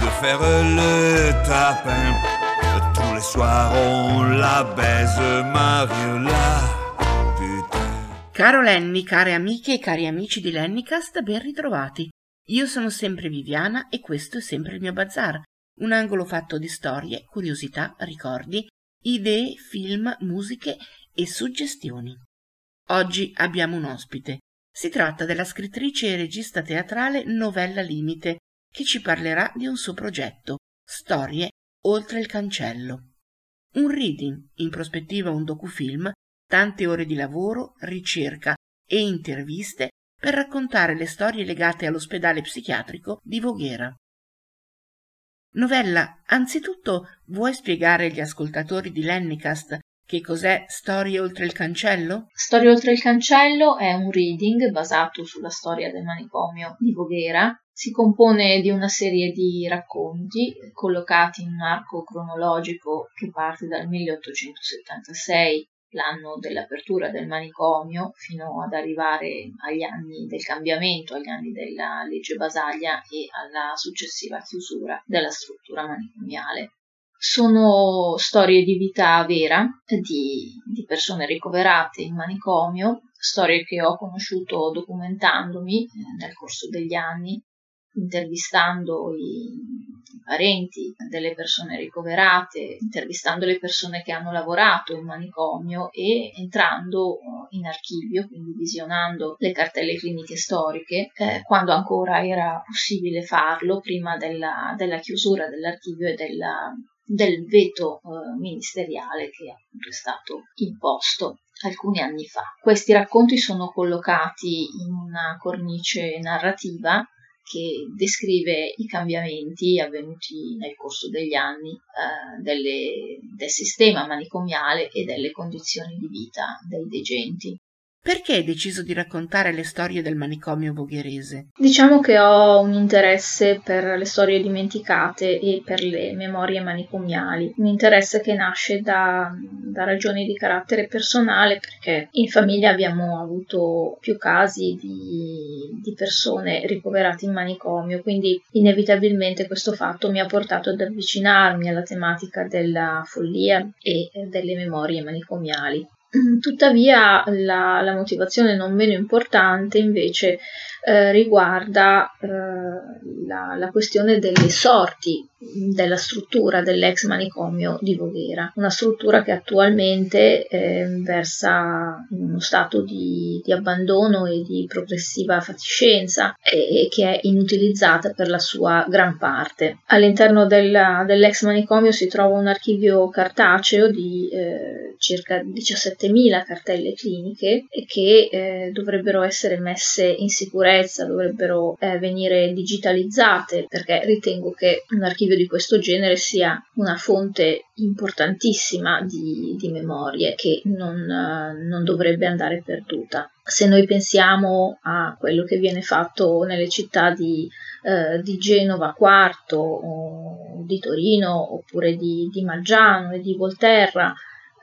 de faire le tapin. Tous les soirs on la baise, Mariola. Caro Lenny, care amiche e cari amici di Lennycast, ben ritrovati. Io sono sempre Viviana e questo è sempre il mio bazar, un angolo fatto di storie, curiosità, ricordi, idee, film, musiche e suggestioni. Oggi abbiamo un ospite. Si tratta della scrittrice e regista teatrale Novella Limite, che ci parlerà di un suo progetto, Storie oltre il cancello. Un reading, in prospettiva un docufilm, tante ore di lavoro, ricerca e interviste per raccontare le storie legate all'ospedale psichiatrico di Voghera. Novella, anzitutto vuoi spiegare agli ascoltatori di Lennicast che cos'è Storie oltre il cancello? Storie oltre il cancello è un reading basato sulla storia del manicomio di Voghera. Si compone di una serie di racconti collocati in un arco cronologico che parte dal 1876 l'anno dell'apertura del manicomio fino ad arrivare agli anni del cambiamento, agli anni della legge Basaglia e alla successiva chiusura della struttura manicomiale. Sono storie di vita vera di, di persone ricoverate in manicomio, storie che ho conosciuto documentandomi eh, nel corso degli anni intervistando i, parenti delle persone ricoverate, intervistando le persone che hanno lavorato in manicomio e entrando eh, in archivio, quindi visionando le cartelle cliniche storiche, eh, quando ancora era possibile farlo, prima della, della chiusura dell'archivio e della, del veto eh, ministeriale che appunto è stato imposto alcuni anni fa. Questi racconti sono collocati in una cornice narrativa che descrive i cambiamenti avvenuti nel corso degli anni eh, delle, del sistema manicomiale e delle condizioni di vita dei degenti. Perché hai deciso di raccontare le storie del manicomio vogherese? Diciamo che ho un interesse per le storie dimenticate e per le memorie manicomiali, un interesse che nasce da, da ragioni di carattere personale perché in famiglia abbiamo avuto più casi di, di persone ricoverate in manicomio, quindi inevitabilmente questo fatto mi ha portato ad avvicinarmi alla tematica della follia e delle memorie manicomiali. Tuttavia la, la, motivazione non meno importante invece eh, riguarda eh, la, la, questione delle sorti della struttura dell'ex manicomio di Voghera, una struttura che attualmente eh, versa in uno stato di, di, abbandono e di progressiva fatiscenza e, e, che è inutilizzata per la sua gran parte. All'interno della, dell'ex manicomio si trova un archivio cartaceo di eh, circa 17.000 cartelle cliniche che eh, dovrebbero essere messe in sicurezza, dovrebbero eh, venire digitalizzate perché ritengo che un archivio di questo genere sia una fonte importantissima di, di memorie che non, non dovrebbe andare perduta. Se noi pensiamo a quello che viene fatto nelle città di, eh, di Genova Quarto, di Torino oppure di, di Maggiano e di Volterra,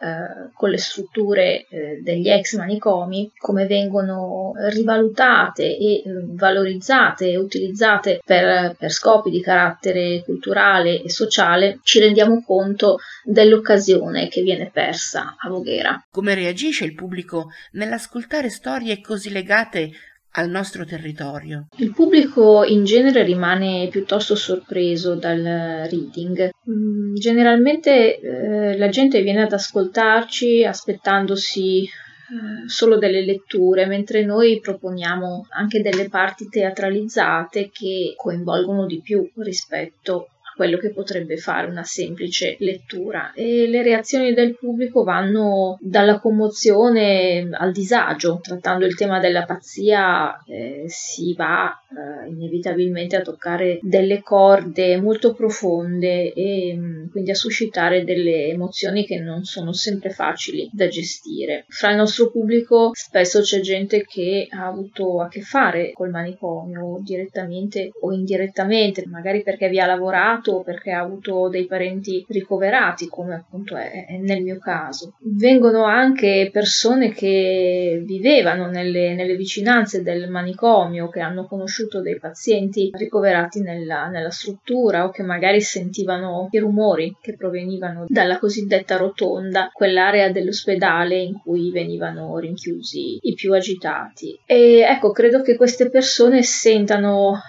eh, con le strutture eh, degli ex manicomi, come vengono rivalutate e eh, valorizzate e utilizzate per, per scopi di carattere culturale e sociale, ci rendiamo conto dell'occasione che viene persa a Voghera. Come reagisce il pubblico nell'ascoltare storie così legate al nostro territorio. Il pubblico in genere rimane piuttosto sorpreso dal reading. Mm, generalmente eh, la gente viene ad ascoltarci aspettandosi eh, solo delle letture, mentre noi proponiamo anche delle parti teatralizzate che coinvolgono di più rispetto quello che potrebbe fare una semplice lettura e le reazioni del pubblico vanno dalla commozione al disagio. Trattando il tema della pazzia eh, si va eh, inevitabilmente a toccare delle corde molto profonde e mm, quindi a suscitare delle emozioni che non sono sempre facili da gestire. Fra il nostro pubblico spesso c'è gente che ha avuto a che fare col manicomio direttamente o indirettamente, magari perché vi ha lavorato vissuto, perché ha avuto dei parenti ricoverati, come appunto è, è nel mio caso. Vengono anche persone che vivevano nelle, nelle, vicinanze del manicomio, che hanno conosciuto dei pazienti ricoverati nella, nella struttura o che magari sentivano i rumori che provenivano dalla cosiddetta rotonda, quell'area dell'ospedale in cui venivano rinchiusi i più agitati. E ecco, credo che queste persone sentano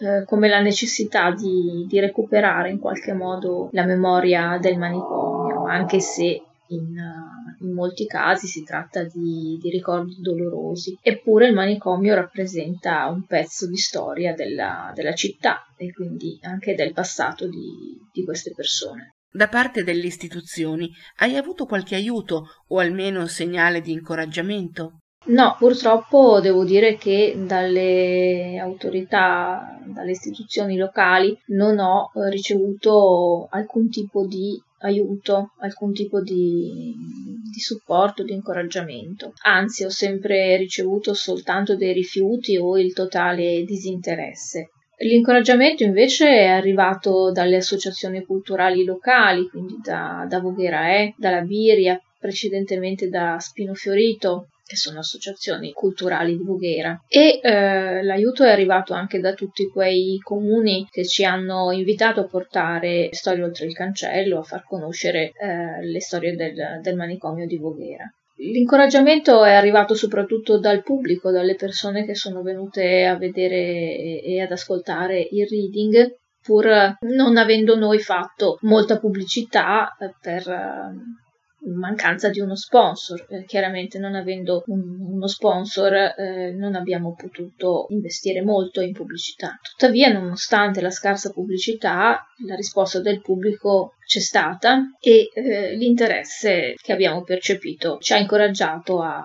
eh, come la necessità di, di, recuperare in qualche modo la memoria del manicomio, anche se in, uh, in molti casi si tratta di, di, ricordi dolorosi. Eppure il manicomio rappresenta un pezzo di storia della, della città e quindi anche del passato di, di queste persone. Da parte delle istituzioni hai avuto qualche aiuto o almeno segnale di incoraggiamento? No, purtroppo devo dire che dalle autorità, dalle istituzioni locali non ho eh, ricevuto alcun tipo di aiuto, alcun tipo di, di, supporto, di incoraggiamento. Anzi, ho sempre ricevuto soltanto dei rifiuti o il totale disinteresse. L'incoraggiamento invece è arrivato dalle associazioni culturali locali, quindi da, da E, dalla Biria, precedentemente da Spino Fiorito, che sono associazioni culturali di Voghera. E eh, l'aiuto è arrivato anche da tutti quei comuni che ci hanno invitato a portare storie oltre il cancello, a far conoscere eh, le storie del, del manicomio di Voghera. L'incoraggiamento è arrivato soprattutto dal pubblico, dalle persone che sono venute a vedere e ad ascoltare il reading, pur non avendo noi fatto molta pubblicità eh, per mancanza di uno sponsor. Eh, chiaramente non avendo un, uno sponsor eh, non abbiamo potuto investire molto in pubblicità. Tuttavia, nonostante la scarsa pubblicità, la risposta del pubblico c'è stata e eh, l'interesse che abbiamo percepito ci ha incoraggiato a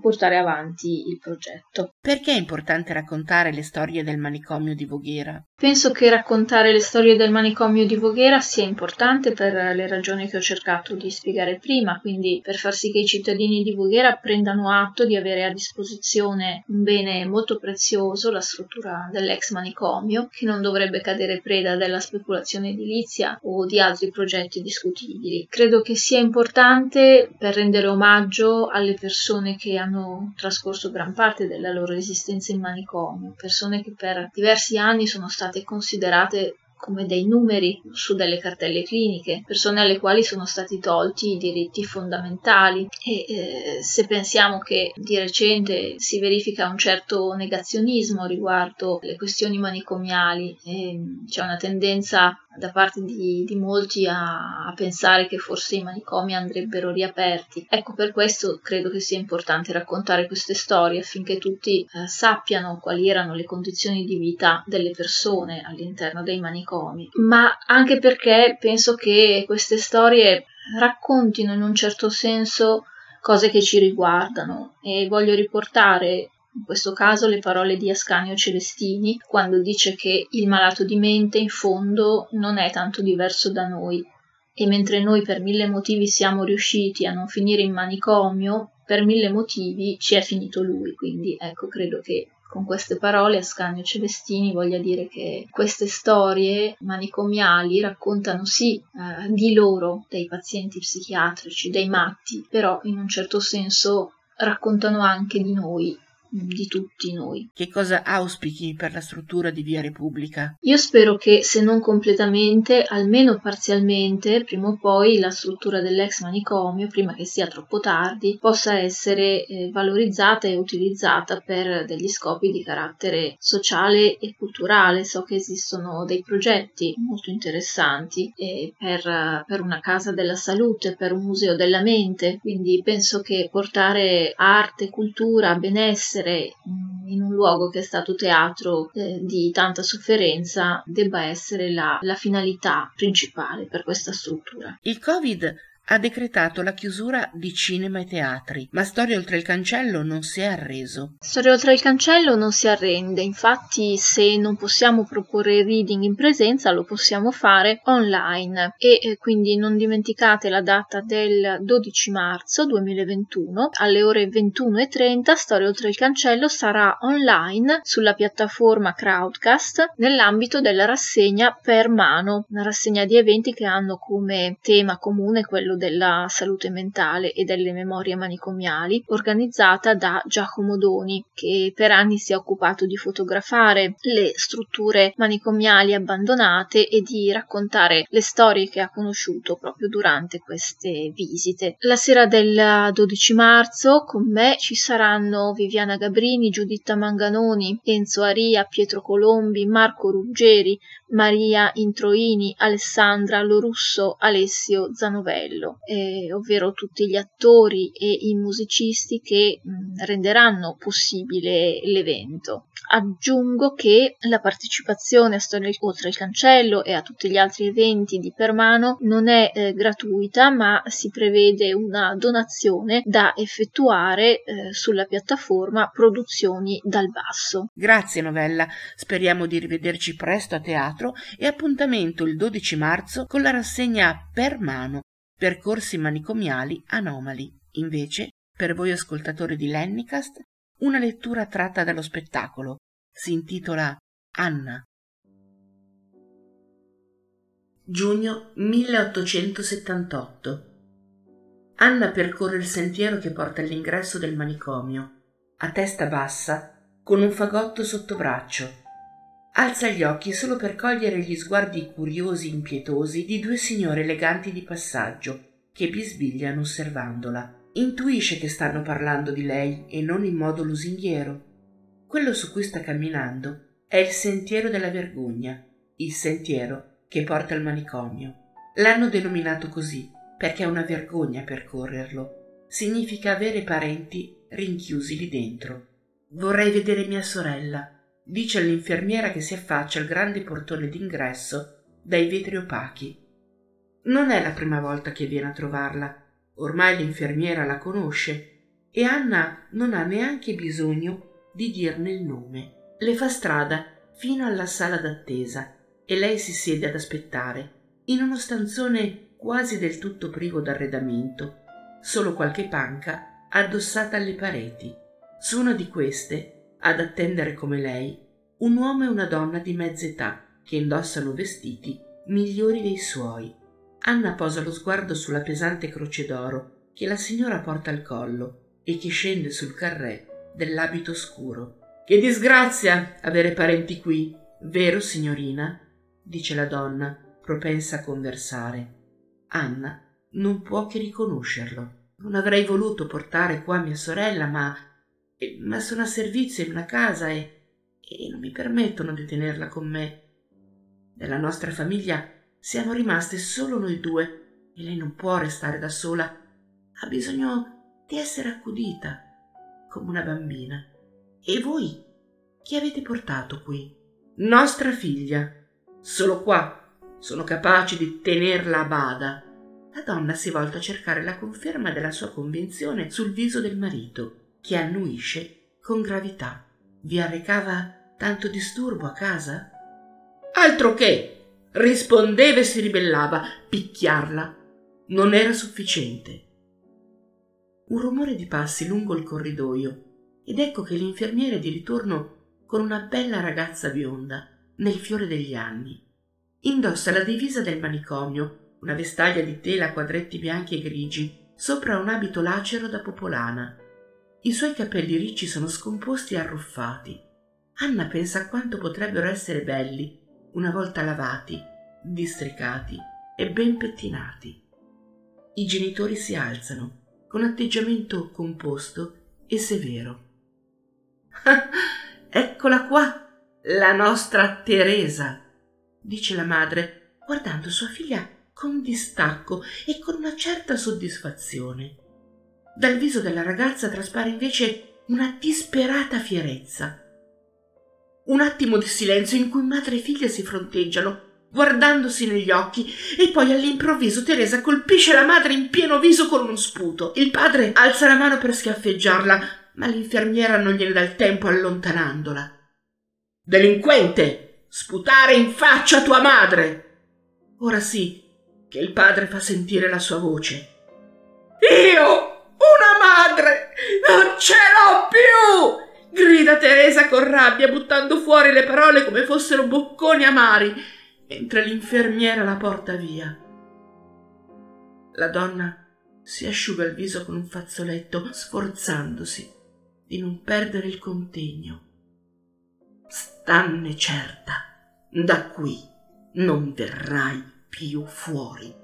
portare avanti il progetto. Perché è importante raccontare le storie del manicomio di Voghera? Penso che raccontare le storie del manicomio di Voghera sia importante per le ragioni che ho cercato di spiegare prima, quindi per far sì che i cittadini di Voghera prendano atto di avere a disposizione un bene molto prezioso, la struttura dell'ex manicomio, che non dovrebbe cadere preda della speculazione edilizia o di altri progetti discutibili. Credo che sia importante per rendere omaggio alle persone che hanno trascorso gran parte della loro esistenza in manicomio, persone che per diversi anni sono state considerate come dei numeri su delle cartelle cliniche, persone alle quali sono stati tolti i diritti fondamentali. E eh, se pensiamo che di recente si verifica un certo negazionismo riguardo le questioni manicomiali e c'è una tendenza da parte di, di molti a, a, pensare che forse i manicomi andrebbero riaperti. Ecco, per questo credo che sia importante raccontare queste storie affinché tutti eh, sappiano quali erano le condizioni di vita delle persone all'interno dei manicomi, ma anche perché penso che queste storie raccontino in un certo senso cose che ci riguardano e voglio riportare in questo caso le parole di Ascanio Celestini, quando dice che il malato di mente in fondo non è tanto diverso da noi, e mentre noi per mille motivi siamo riusciti a non finire in manicomio, per mille motivi ci è finito lui. Quindi ecco, credo che con queste parole Ascanio Celestini voglia dire che queste storie manicomiali raccontano sì eh, di loro, dei pazienti psichiatrici, dei matti, però in un certo senso raccontano anche di noi, di tutti noi. Che cosa auspichi per la struttura di Via Repubblica? Io spero che, se non completamente, almeno parzialmente, prima o poi la struttura dell'ex manicomio, prima che sia troppo tardi, possa essere eh, valorizzata e utilizzata per degli scopi di carattere sociale e culturale. So che esistono dei progetti molto interessanti eh, per, per una casa della salute, per un museo della mente, quindi penso che portare arte, cultura, benessere, essere in un luogo che è stato teatro eh, di tanta sofferenza debba essere la, la finalità principale per questa struttura. Il Covid ha decretato la chiusura di cinema e teatri, ma Storia oltre il cancello non si è arreso. Storia oltre il cancello non si arrende, infatti se non possiamo proporre reading in presenza lo possiamo fare online e eh, quindi non dimenticate la data del 12 marzo 2021 alle ore 21.30 Storia oltre il cancello sarà online sulla piattaforma Crowdcast nell'ambito della rassegna per mano, una rassegna di eventi che hanno come tema comune quello della salute mentale e delle memorie manicomiali, organizzata da Giacomo Doni, che per anni si è occupato di fotografare le strutture manicomiali abbandonate e di raccontare le storie che ha conosciuto proprio durante queste visite. La sera del 12 marzo con me ci saranno Viviana Gabrini, Giuditta Manganoni, Enzo Aria, Pietro Colombi, Marco Ruggeri, Maria Introini, Alessandra Lorusso, Alessio Zanovello, eh, ovvero tutti gli attori e i musicisti che mh, renderanno possibile l'evento. Aggiungo che la partecipazione a Storia oltre il cancello e a tutti gli altri eventi di Permano non è eh, gratuita, ma si prevede una donazione da effettuare eh, sulla piattaforma Produzioni dal Basso. Grazie novella, speriamo di rivederci presto a teatro e appuntamento il 12 marzo con la rassegna Per mano, percorsi manicomiali anomali. Invece, per voi ascoltatori di Lennicast, una lettura tratta dallo spettacolo. Si intitola Anna. Giugno 1878. Anna percorre il sentiero che porta all'ingresso del manicomio, a testa bassa, con un fagotto sotto braccio. Alza gli occhi solo per cogliere gli sguardi curiosi e impietosi di due signore eleganti di passaggio che bisbigliano osservandola. Intuisce che stanno parlando di lei e non in modo lusinghiero. Quello su cui sta camminando è il sentiero della vergogna, il sentiero che porta al manicomio. L'hanno denominato così perché è una vergogna percorrerlo. Significa avere parenti rinchiusi lì dentro. Vorrei vedere mia sorella, dice all'infermiera che si affaccia al grande portone d'ingresso dai vetri opachi. Non è la prima volta che viene a trovarla. Ormai l'infermiera la conosce e Anna non ha neanche bisogno di dirne il nome. Le fa strada fino alla sala d'attesa e lei si siede ad aspettare in uno stanzone quasi del tutto privo d'arredamento, solo qualche panca addossata alle pareti. Su una di queste, ad attendere come lei, un uomo e una donna di mezza età che indossano vestiti migliori dei suoi. Anna posa lo sguardo sulla pesante croce d'oro che la signora porta al collo e che scende sul carré dell'abito scuro. Che disgrazia avere parenti qui, vero signorina? dice la donna, propensa a conversare. Anna non può che riconoscerlo. Non avrei voluto portare qua mia sorella, ma, ma sono a servizio in una casa e, e non mi permettono di tenerla con me. Nella nostra famiglia siamo rimaste solo noi due e lei non può restare da sola. Ha bisogno di essere accudita, come una bambina. E voi chi avete portato qui? Nostra figlia. Solo qua sono capaci di tenerla a bada. La donna si volta a cercare la conferma della sua convinzione sul viso del marito, che annuisce con gravità. Vi arrecava tanto disturbo a casa? Altro che! rispondeva e si ribellava. Picchiarla non era sufficiente. Un rumore di passi lungo il corridoio ed ecco che l'infermiere è di ritorno con una bella ragazza bionda nel fiore degli anni. Indossa la divisa del manicomio, una vestaglia di tela a quadretti bianchi e grigi, sopra un abito lacero da popolana. I suoi capelli ricci sono scomposti e arruffati. Anna pensa a quanto potrebbero essere belli una volta lavati, districati e ben pettinati. I genitori si alzano con atteggiamento composto e severo. <laughs> Eccola qua, la nostra Teresa, dice la madre, guardando sua figlia con distacco e con una certa soddisfazione. Dal viso della ragazza traspare invece una disperata fierezza. Un attimo di silenzio in cui madre e figlia si fronteggiano. guardandosi negli occhi, e poi all'improvviso Teresa colpisce la madre in pieno viso con uno sputo. Il padre alza la mano per schiaffeggiarla, ma l'infermiera non gliene dà il tempo allontanandola. Delinquente! Sputare in faccia a tua madre! Ora sì che il padre fa sentire la sua voce. Io, una madre, non ce l'ho più! grida Teresa con rabbia, buttando fuori le parole come fossero bocconi amari, mentre l'infermiera la porta via. La donna si asciuga il viso con un fazzoletto, sforzandosi di non perdere il contegno. Stanne certa, da qui non verrai più fuori.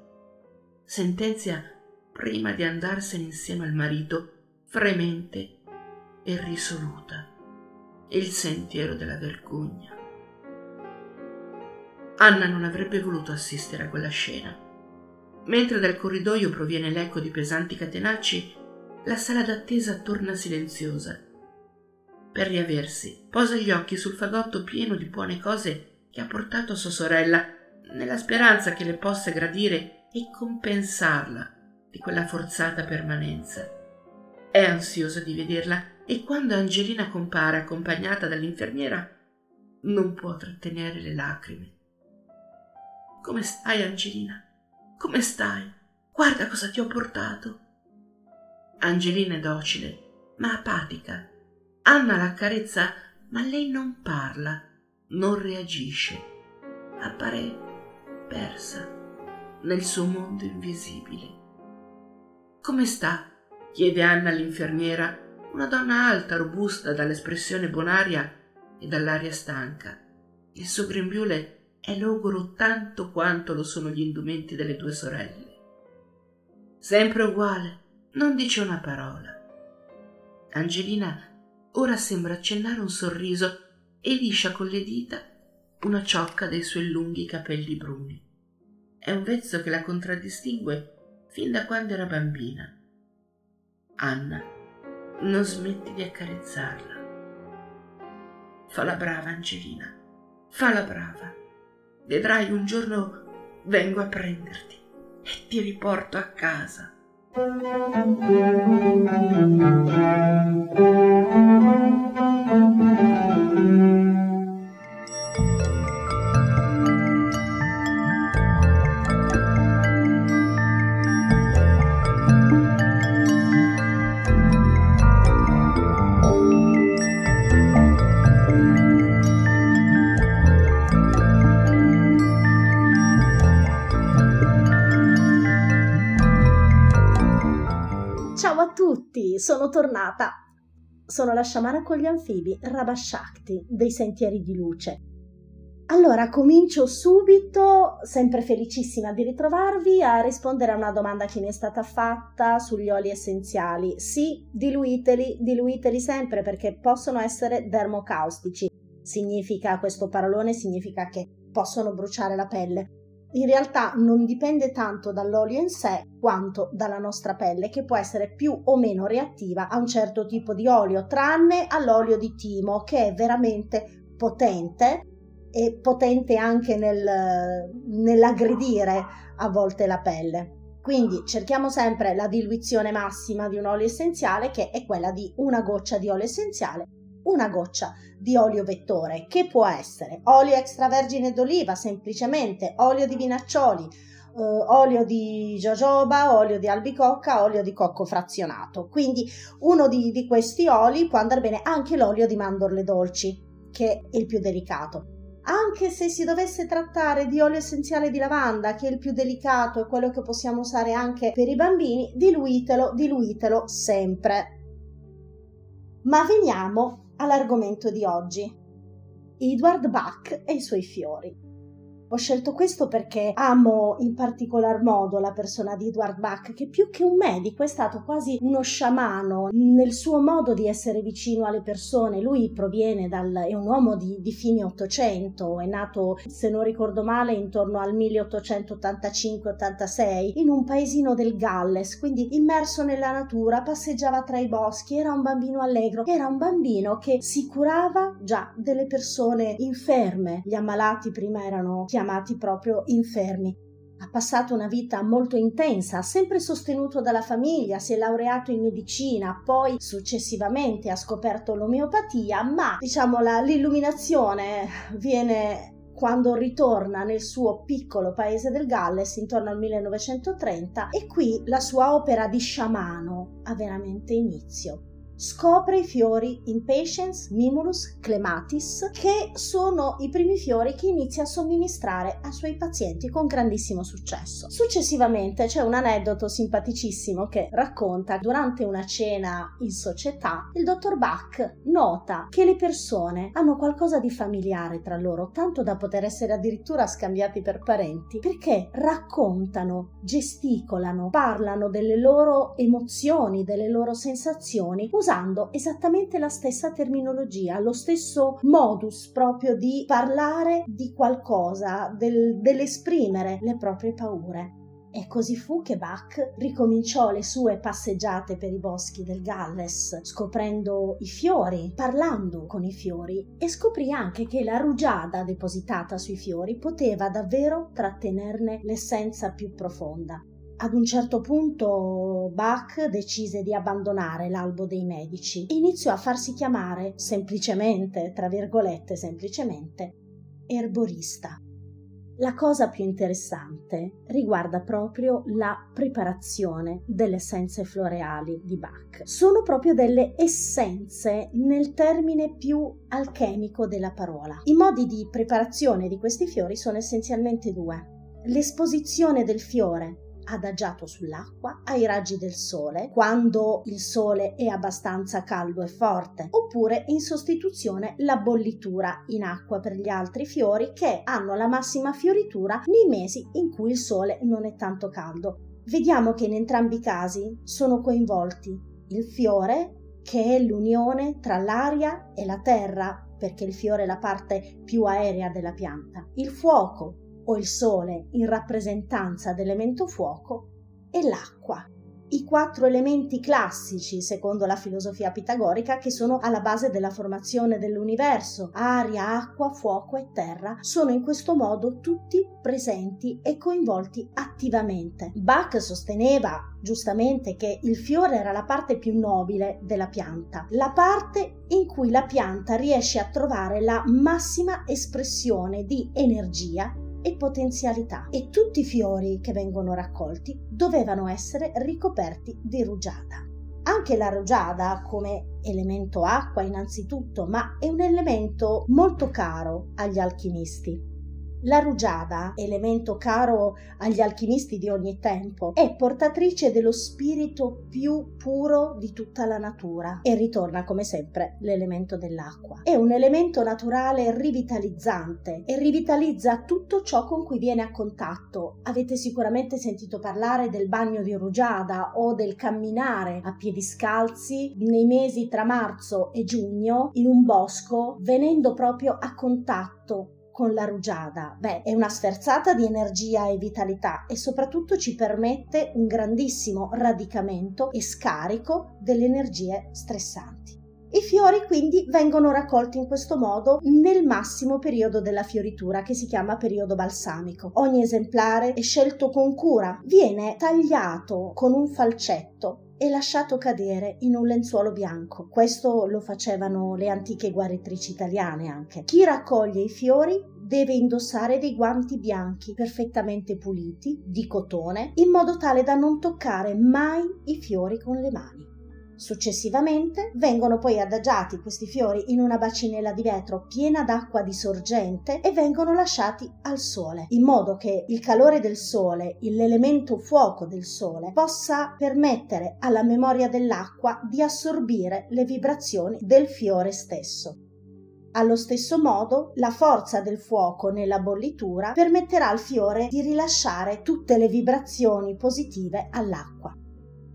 Sentenzia prima di andarsene insieme al marito, fremente e risoluta, il sentiero della vergogna. Anna non avrebbe voluto assistere a quella scena. Mentre dal corridoio proviene l'eco di pesanti catenacci, la sala d'attesa torna silenziosa. Per riaversi, posa gli occhi sul fagotto pieno di buone cose che ha portato a sua sorella, nella speranza che le possa gradire e compensarla di quella forzata permanenza. È ansiosa di vederla e quando Angelina compare accompagnata dall'infermiera non può trattenere le lacrime. Come stai, Angelina? Come stai? Guarda cosa ti ho portato. Angelina è docile, ma apatica. Anna la accarezza, ma lei non parla, non reagisce. Appare persa nel suo mondo invisibile. Come sta? chiede Anna all'infermiera, una donna alta, robusta, dall'espressione bonaria e dall'aria stanca. Il suo grembiule è logoro tanto quanto lo sono gli indumenti delle due sorelle. Sempre uguale, non dice una parola. Angelina ora sembra accennare un sorriso e liscia con le dita una ciocca dei suoi lunghi capelli bruni. È un vezzo che la contraddistingue fin da quando era bambina. Anna non smette di accarezzarla. Fa la brava, Angelina, fa la brava. Vedrai un giorno vengo a prenderti e ti riporto a casa. Ciao sono tornata. Sono la sciamana con gli anfibi, Rabashakti, dei sentieri di luce. Allora, comincio subito, sempre felicissima di ritrovarvi, a rispondere a una domanda che mi è stata fatta sugli oli essenziali. Sì, diluiteli, diluiteli sempre perché possono essere dermocaustici. Significa, questo parolone significa che possono bruciare la pelle. In realtà non dipende tanto dall'olio in sé quanto dalla nostra pelle, che può essere più o meno reattiva a un certo tipo di olio, tranne all'olio di timo, che è veramente potente e potente anche nel, nell'aggredire a volte la pelle. Quindi cerchiamo sempre la diluizione massima di un olio essenziale, che è quella di una goccia di olio essenziale una goccia di olio vettore che può essere olio extravergine d'oliva, semplicemente olio di vinaccioli, eh, olio di jojoba, olio di albicocca, olio di cocco frazionato. Quindi uno di, di questi oli può andare bene anche l'olio di mandorle dolci, che è il più delicato. Anche se si dovesse trattare di olio essenziale di lavanda, che è il più delicato e quello che possiamo usare anche per i bambini, diluitelo, diluitelo sempre. Ma veniamo all'argomento di oggi. Edward Bach e i suoi fiori. Ho scelto questo perché amo in particolar modo la persona di Edward Bach, che più che un medico è stato quasi uno sciamano nel suo modo di essere vicino alle persone. Lui proviene dal, è un uomo di, di fine Ottocento, è nato, se non ricordo male, intorno al 1885-86, in un paesino del Galles, quindi immerso nella natura, passeggiava tra i boschi, era un bambino allegro, era un bambino che si curava già delle persone inferme. Gli ammalati prima erano chiamati proprio infermi. Ha passato una vita molto intensa, sempre sostenuto dalla famiglia, si è laureato in medicina, poi successivamente ha scoperto l'omeopatia, ma diciamo la, l'illuminazione viene quando ritorna nel suo piccolo paese del Galles intorno al 1930 e qui la sua opera di sciamano ha veramente inizio scopre i fiori Impatiens, Mimulus, Clematis, che sono i primi fiori che inizia a somministrare ai suoi pazienti con grandissimo successo. Successivamente c'è un aneddoto simpaticissimo che racconta durante una cena in società il dottor Bach nota che le persone hanno qualcosa di familiare tra loro, tanto da poter essere addirittura scambiati per parenti, perché raccontano, gesticolano, parlano delle loro emozioni, delle loro sensazioni, usando esattamente la stessa terminologia, lo stesso modus proprio di parlare di qualcosa, del, dell'esprimere le proprie paure. E così fu che Bach ricominciò le sue passeggiate per i boschi del Galles, scoprendo i fiori, parlando con i fiori e scoprì anche che la rugiada depositata sui fiori poteva davvero trattenerne l'essenza più profonda. Ad un certo punto Bach decise di abbandonare l'albo dei medici e iniziò a farsi chiamare semplicemente, tra virgolette semplicemente, erborista. La cosa più interessante riguarda proprio la preparazione delle essenze floreali di Bach. Sono proprio delle essenze nel termine più alchemico della parola. I modi di preparazione di questi fiori sono essenzialmente due. L'esposizione del fiore adagiato sull'acqua ai raggi del sole quando il sole è abbastanza caldo e forte oppure in sostituzione la bollitura in acqua per gli altri fiori che hanno la massima fioritura nei mesi in cui il sole non è tanto caldo. Vediamo che in entrambi i casi sono coinvolti il fiore che è l'unione tra l'aria e la terra perché il fiore è la parte più aerea della pianta, il fuoco o il sole in rappresentanza dell'elemento fuoco e l'acqua. I quattro elementi classici, secondo la filosofia pitagorica, che sono alla base della formazione dell'universo, aria, acqua, fuoco e terra, sono in questo modo tutti presenti e coinvolti attivamente. Bach sosteneva giustamente che il fiore era la parte più nobile della pianta, la parte in cui la pianta riesce a trovare la massima espressione di energia e potenzialità e tutti i fiori che vengono raccolti dovevano essere ricoperti di rugiada. Anche la rugiada come elemento acqua innanzitutto, ma è un elemento molto caro agli alchimisti. La rugiada, elemento caro agli alchimisti di ogni tempo, è portatrice dello spirito più puro di tutta la natura e ritorna come sempre l'elemento dell'acqua. È un elemento naturale rivitalizzante e rivitalizza tutto ciò con cui viene a contatto. Avete sicuramente sentito parlare del bagno di rugiada o del camminare a piedi scalzi nei mesi tra marzo e giugno in un bosco venendo proprio a contatto con la rugiada? Beh, è una sferzata di energia e vitalità e soprattutto ci permette un grandissimo radicamento e scarico delle energie stressanti. I fiori quindi vengono raccolti in questo modo nel massimo periodo della fioritura che si chiama periodo balsamico. Ogni esemplare è scelto con cura, viene tagliato con un falcetto e lasciato cadere in un lenzuolo bianco. Questo lo facevano le antiche guaritrici italiane anche. Chi raccoglie i fiori deve indossare dei guanti bianchi perfettamente puliti di cotone in modo tale da non toccare mai i fiori con le mani. Successivamente vengono poi adagiati questi fiori in una bacinella di vetro piena d'acqua di sorgente e vengono lasciati al sole, in modo che il calore del sole, l'elemento fuoco del sole, possa permettere alla memoria dell'acqua di assorbire le vibrazioni del fiore stesso. Allo stesso modo, la forza del fuoco nella bollitura permetterà al fiore di rilasciare tutte le vibrazioni positive all'acqua.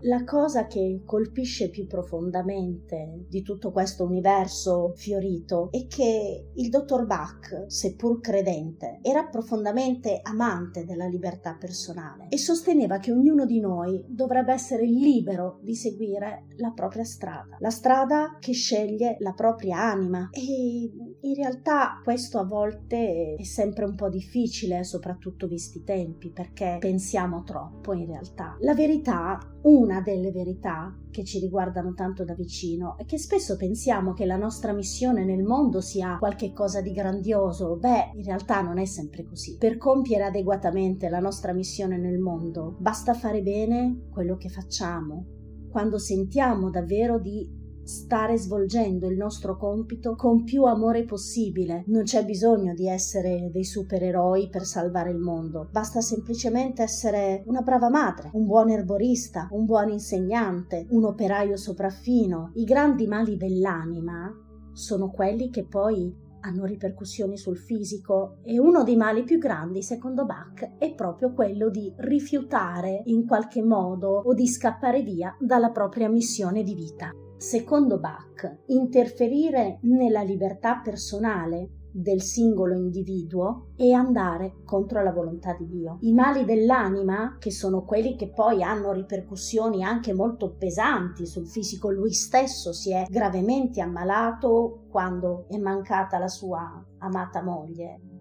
La cosa che colpisce più profondamente di tutto questo universo fiorito è che il dottor Bach, seppur credente, era profondamente amante della libertà personale e sosteneva che ognuno di noi dovrebbe essere libero di seguire la propria strada, la strada che sceglie la propria anima. E In realtà questo a volte è sempre un po' difficile, soprattutto visti i tempi, perché pensiamo troppo in realtà. La verità, una delle verità che ci riguardano tanto da vicino, è che spesso pensiamo che la nostra missione nel mondo sia qualcosa di grandioso. Beh, in realtà non è sempre così. Per compiere adeguatamente la nostra missione nel mondo, basta fare bene quello che facciamo. Quando sentiamo davvero di stare svolgendo il nostro compito con più amore possibile. Non c'è bisogno di essere dei supereroi per salvare il mondo, basta semplicemente essere una brava madre, un buon erborista, un buon insegnante, un operaio sopraffino. I grandi mali dell'anima sono quelli che poi hanno ripercussioni sul fisico e uno dei mali più grandi, secondo Bach, è proprio quello di rifiutare in qualche modo o di scappare via dalla propria missione di vita. Secondo Bach, interferire nella libertà personale del singolo individuo e andare contro la volontà di Dio. I mali dell'anima, che sono quelli che poi hanno ripercussioni anche molto pesanti sul fisico, lui stesso si è gravemente ammalato quando è mancata la sua amata moglie,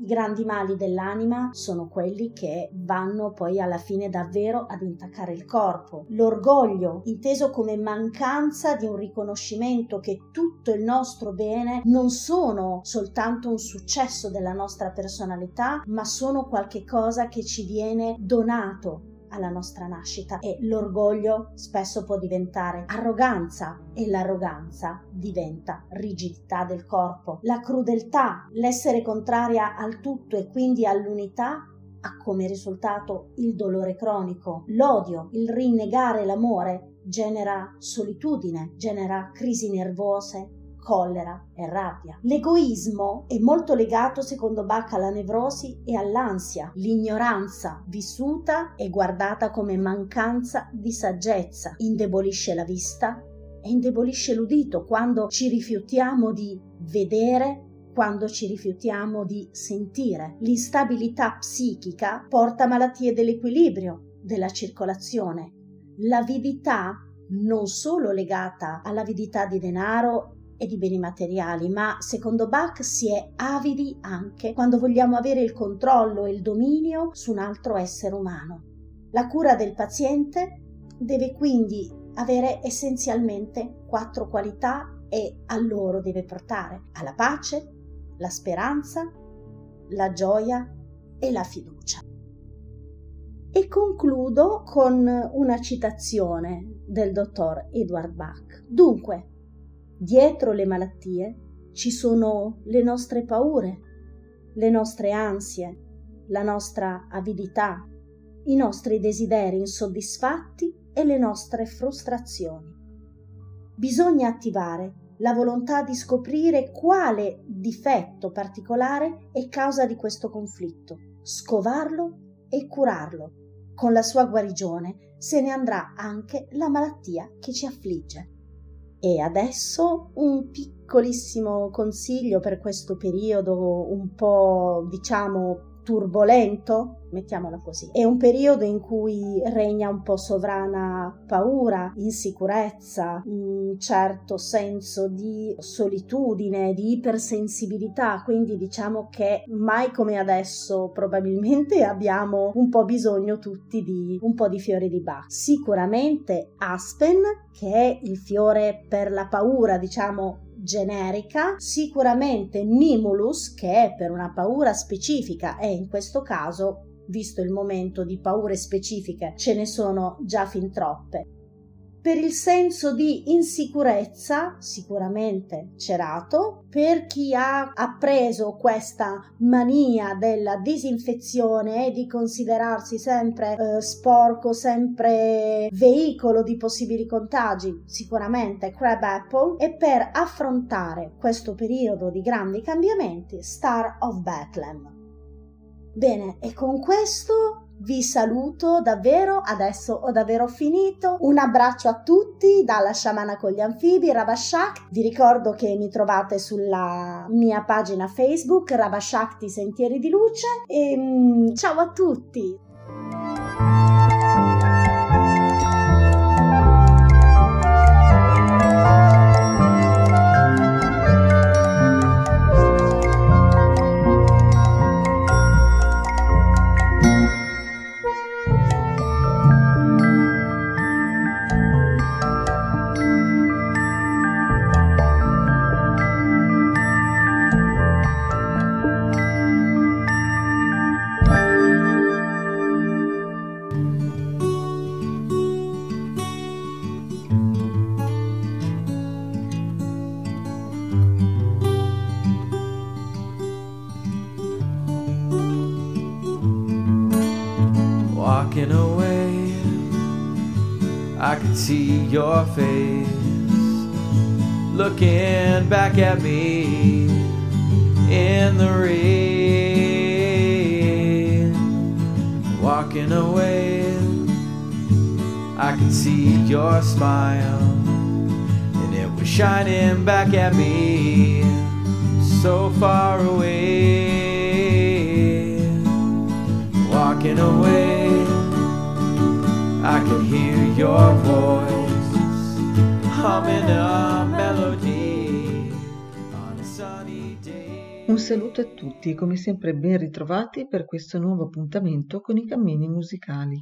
i grandi mali dell'anima sono quelli che vanno poi alla fine davvero ad intaccare il corpo. L'orgoglio, inteso come mancanza di un riconoscimento che tutto il nostro bene non sono soltanto un successo della nostra personalità, ma sono qualche cosa che ci viene donato alla nostra nascita e l'orgoglio spesso può diventare arroganza e l'arroganza diventa rigidità del corpo. La crudeltà, l'essere contraria al tutto e quindi all'unità ha come risultato il dolore cronico, l'odio, il rinnegare l'amore genera solitudine, genera crisi nervose, collera e rabbia. L'egoismo è molto legato, secondo Bach, alla nevrosi e all'ansia. L'ignoranza vissuta e guardata come mancanza di saggezza indebolisce la vista e indebolisce l'udito quando ci rifiutiamo di vedere quando ci rifiutiamo di sentire. L'instabilità psichica porta a malattie dell'equilibrio, della circolazione. L'avidità non solo legata all'avidità di denaro e di beni materiali, ma secondo Bach si è avidi anche quando vogliamo avere il controllo e il dominio su un altro essere umano. La cura del paziente deve quindi avere essenzialmente quattro qualità e a loro deve portare alla pace, la speranza, la gioia e la fiducia. E concludo con una citazione del dottor Edward Bach. Dunque, dietro le malattie ci sono le nostre paure, le nostre ansie, la nostra avidità, i nostri desideri insoddisfatti e le nostre frustrazioni. Bisogna attivare la volontà di scoprire quale difetto particolare è causa di questo conflitto, scovarlo e curarlo. Con la sua guarigione se ne andrà anche la malattia che ci affligge. E adesso un piccolissimo consiglio per questo periodo un po' diciamo turbolento, mettiamola così. È un periodo in cui regna un po' sovrana paura, insicurezza, un certo senso di solitudine, di ipersensibilità, quindi diciamo che mai come adesso probabilmente <laughs> abbiamo un po' bisogno tutti di un po' di fiori di Bach. Sicuramente Aspen, che è il fiore per la paura, diciamo generica, sicuramente Mimulus, che è per una paura specifica e in questo caso visto il momento di paure specifiche, ce ne sono già fin troppe per il senso di insicurezza, sicuramente cerato, per chi ha appreso questa mania della disinfezione e di considerarsi sempre eh, sporco, sempre veicolo di possibili contagi, sicuramente Crab Apple, e per affrontare questo periodo di grandi cambiamenti, Star of Bethlehem. Bene, e con questo vi saluto davvero, adesso ho davvero finito. Un abbraccio a tutti dalla sciamana con gli anfibi Rabashak. Vi ricordo che mi trovate sulla mia pagina Facebook Rabashakti Sentieri di Luce e mm, ciao a tutti. Looking back at me in the rain. Walking away, I could see your smile, and it was shining back at me so far away. Walking away, I could hear your voice humming a saluto a tutti e come sempre ben ritrovati per questo nuovo appuntamento con i cammini musicali.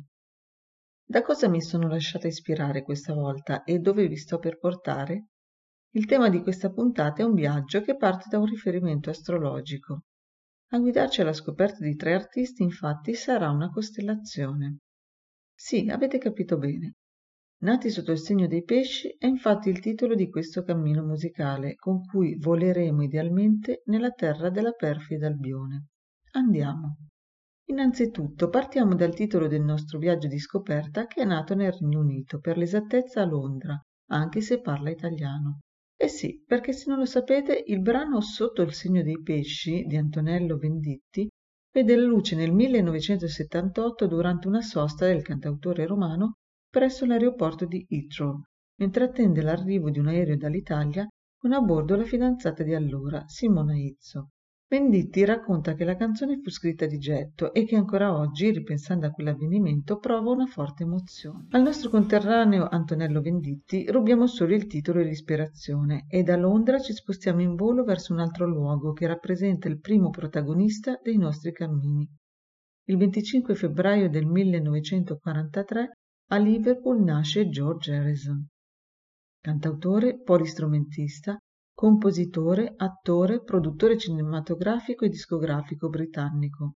Da cosa mi sono lasciata ispirare questa volta e dove vi sto per portare? Il tema di questa puntata è un viaggio che parte da un riferimento astrologico. A guidarci alla scoperta di tre artisti, infatti, sarà una costellazione. Sì, avete capito bene. Nati sotto il segno dei pesci è infatti il titolo di questo cammino musicale con cui voleremo idealmente nella terra della perfida Albione. Andiamo. Innanzitutto partiamo dal titolo del nostro viaggio di scoperta che è nato nel Regno Unito, per l'esattezza a Londra, anche se parla italiano. Eh sì, perché se non lo sapete, il brano Sotto il segno dei pesci di Antonello Venditti vede la luce nel 1978 durante una sosta del cantautore romano presso l'aeroporto di Heathrow, mentre attende l'arrivo di un aereo dall'Italia con a bordo la fidanzata di allora, Simona Izzo. Venditti racconta che la canzone fu scritta di getto e che ancora oggi, ripensando a quell'avvenimento, prova una forte emozione. Al nostro conterraneo Antonello Venditti rubiamo solo il titolo e l'ispirazione e da Londra ci spostiamo in volo verso un altro luogo che rappresenta il primo protagonista dei nostri cammini. Il 25 febbraio del 1943 a Liverpool nasce George Harrison. Cantautore, polistrumentista, compositore, attore, produttore cinematografico e discografico britannico.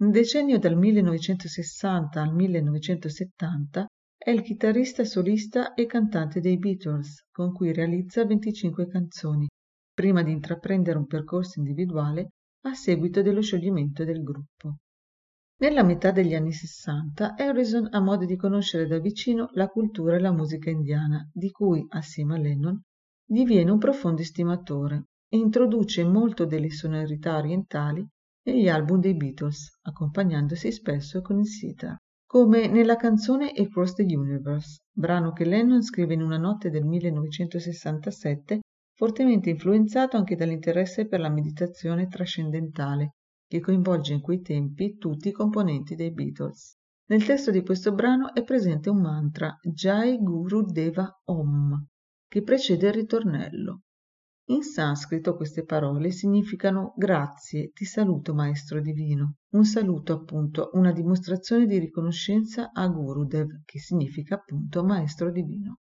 Nel decennio dal 1960 al 1970 è il chitarrista solista e cantante dei Beatles, con cui realizza 25 canzoni, prima di intraprendere un percorso individuale a seguito dello scioglimento del gruppo. Nella metà degli anni Sessanta Harrison ha modo di conoscere da vicino la cultura e la musica indiana, di cui, assieme a Lennon, diviene un profondo estimatore e introduce molto delle sonorità orientali negli album dei Beatles, accompagnandosi spesso con il sitar. Come nella canzone Across the Universe, brano che Lennon scrive in una notte del 1967, fortemente influenzato anche dall'interesse per la meditazione trascendentale, che coinvolge in quei tempi tutti i componenti dei Beatles. Nel testo di questo brano è presente un mantra Jai Guru Deva Om, che precede il ritornello. In sanscrito queste parole significano grazie, ti saluto maestro divino. Un saluto appunto, una dimostrazione di riconoscenza a Gurudev, che significa appunto maestro divino.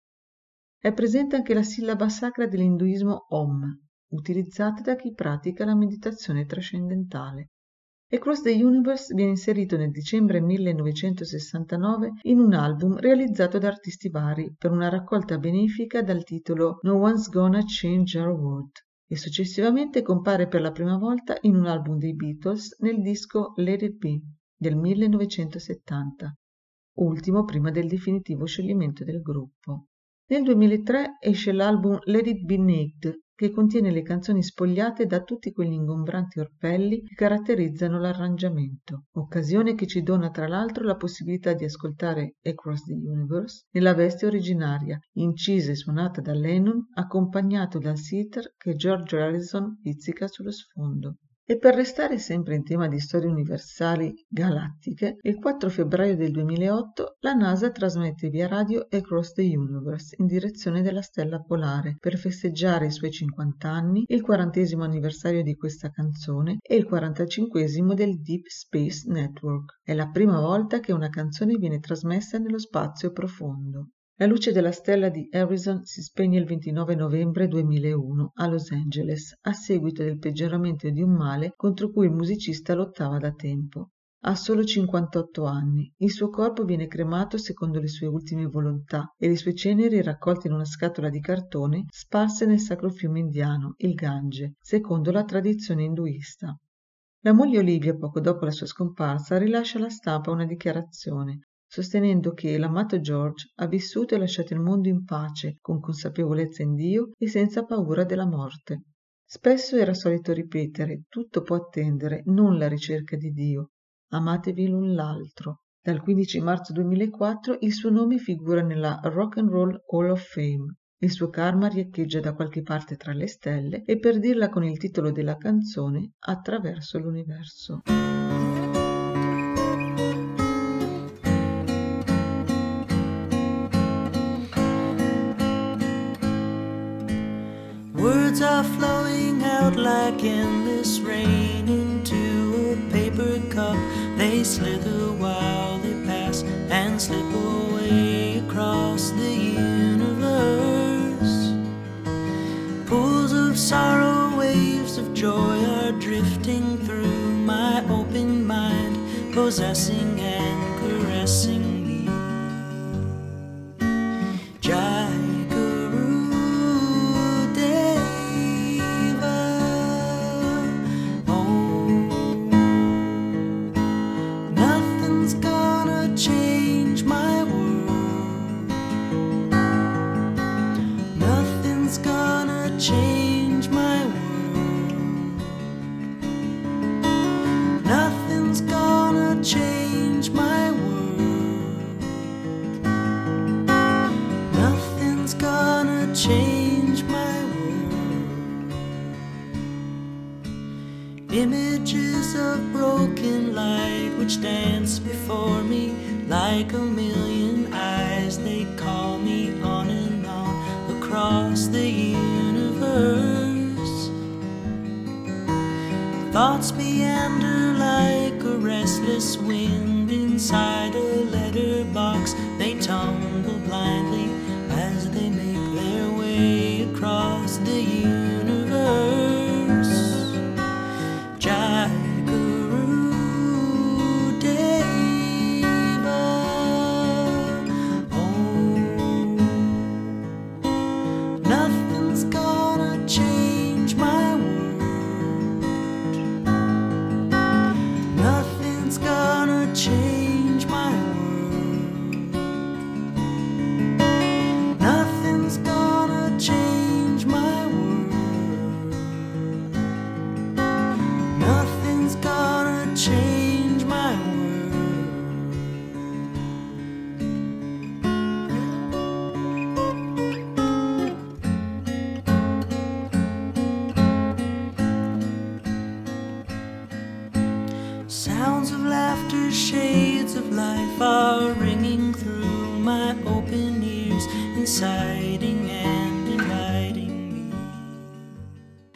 È presente anche la sillaba sacra dell'induismo Om, utilizzata da chi pratica la meditazione trascendentale. Across the Universe viene inserito nel dicembre 1969 in un album realizzato da artisti vari per una raccolta benefica dal titolo No One's Gonna Change Our World e successivamente compare per la prima volta in un album dei Beatles nel disco Let It Be del 1970, ultimo prima del definitivo scioglimento del gruppo. Nel 2003 esce l'album Let It Be Naked che contiene le canzoni spogliate da tutti quegli ingombranti orpelli che caratterizzano l'arrangiamento, occasione che ci dona tra l'altro la possibilità di ascoltare Across the Universe nella veste originaria, incisa e suonata da Lennon, accompagnato dal sitar che George Harrison pizzica sullo sfondo. E per restare sempre in tema di storie universali galattiche, il 4 febbraio del 2008 la NASA trasmette via radio Across the Universe in direzione della stella polare per festeggiare i suoi 50 anni, il 40 anniversario di questa canzone e il 45 del Deep Space Network. È la prima volta che una canzone viene trasmessa nello spazio profondo. La luce della stella di Harrison si spegne il 29 novembre 2001 a Los Angeles a seguito del peggioramento di un male contro cui il musicista lottava da tempo. Ha solo 58 anni. Il suo corpo viene cremato secondo le sue ultime volontà e le sue ceneri raccolte in una scatola di cartone sparse nel sacro fiume indiano, il Gange, secondo la tradizione induista. La moglie Olivia, poco dopo la sua scomparsa, rilascia alla stampa una dichiarazione sostenendo che l'amato George ha vissuto e lasciato il mondo in pace, con consapevolezza in Dio e senza paura della morte. Spesso era solito ripetere tutto può attendere, non la ricerca di Dio. Amatevi l'un l'altro. Dal 15 marzo 2004 il suo nome figura nella Rock and Roll Hall of Fame. Il suo karma riecheggia da qualche parte tra le stelle e per dirla con il titolo della canzone Attraverso l'universo. Like endless rain into a paper cup. They slither while they pass and slip away across the universe. Pools of sorrow, waves of joy are drifting through my open mind, possessing and of broken light which dance before me like a million eyes. They call me on and on across the universe. Thoughts meander like a restless wind inside a letterbox. They tumble blindly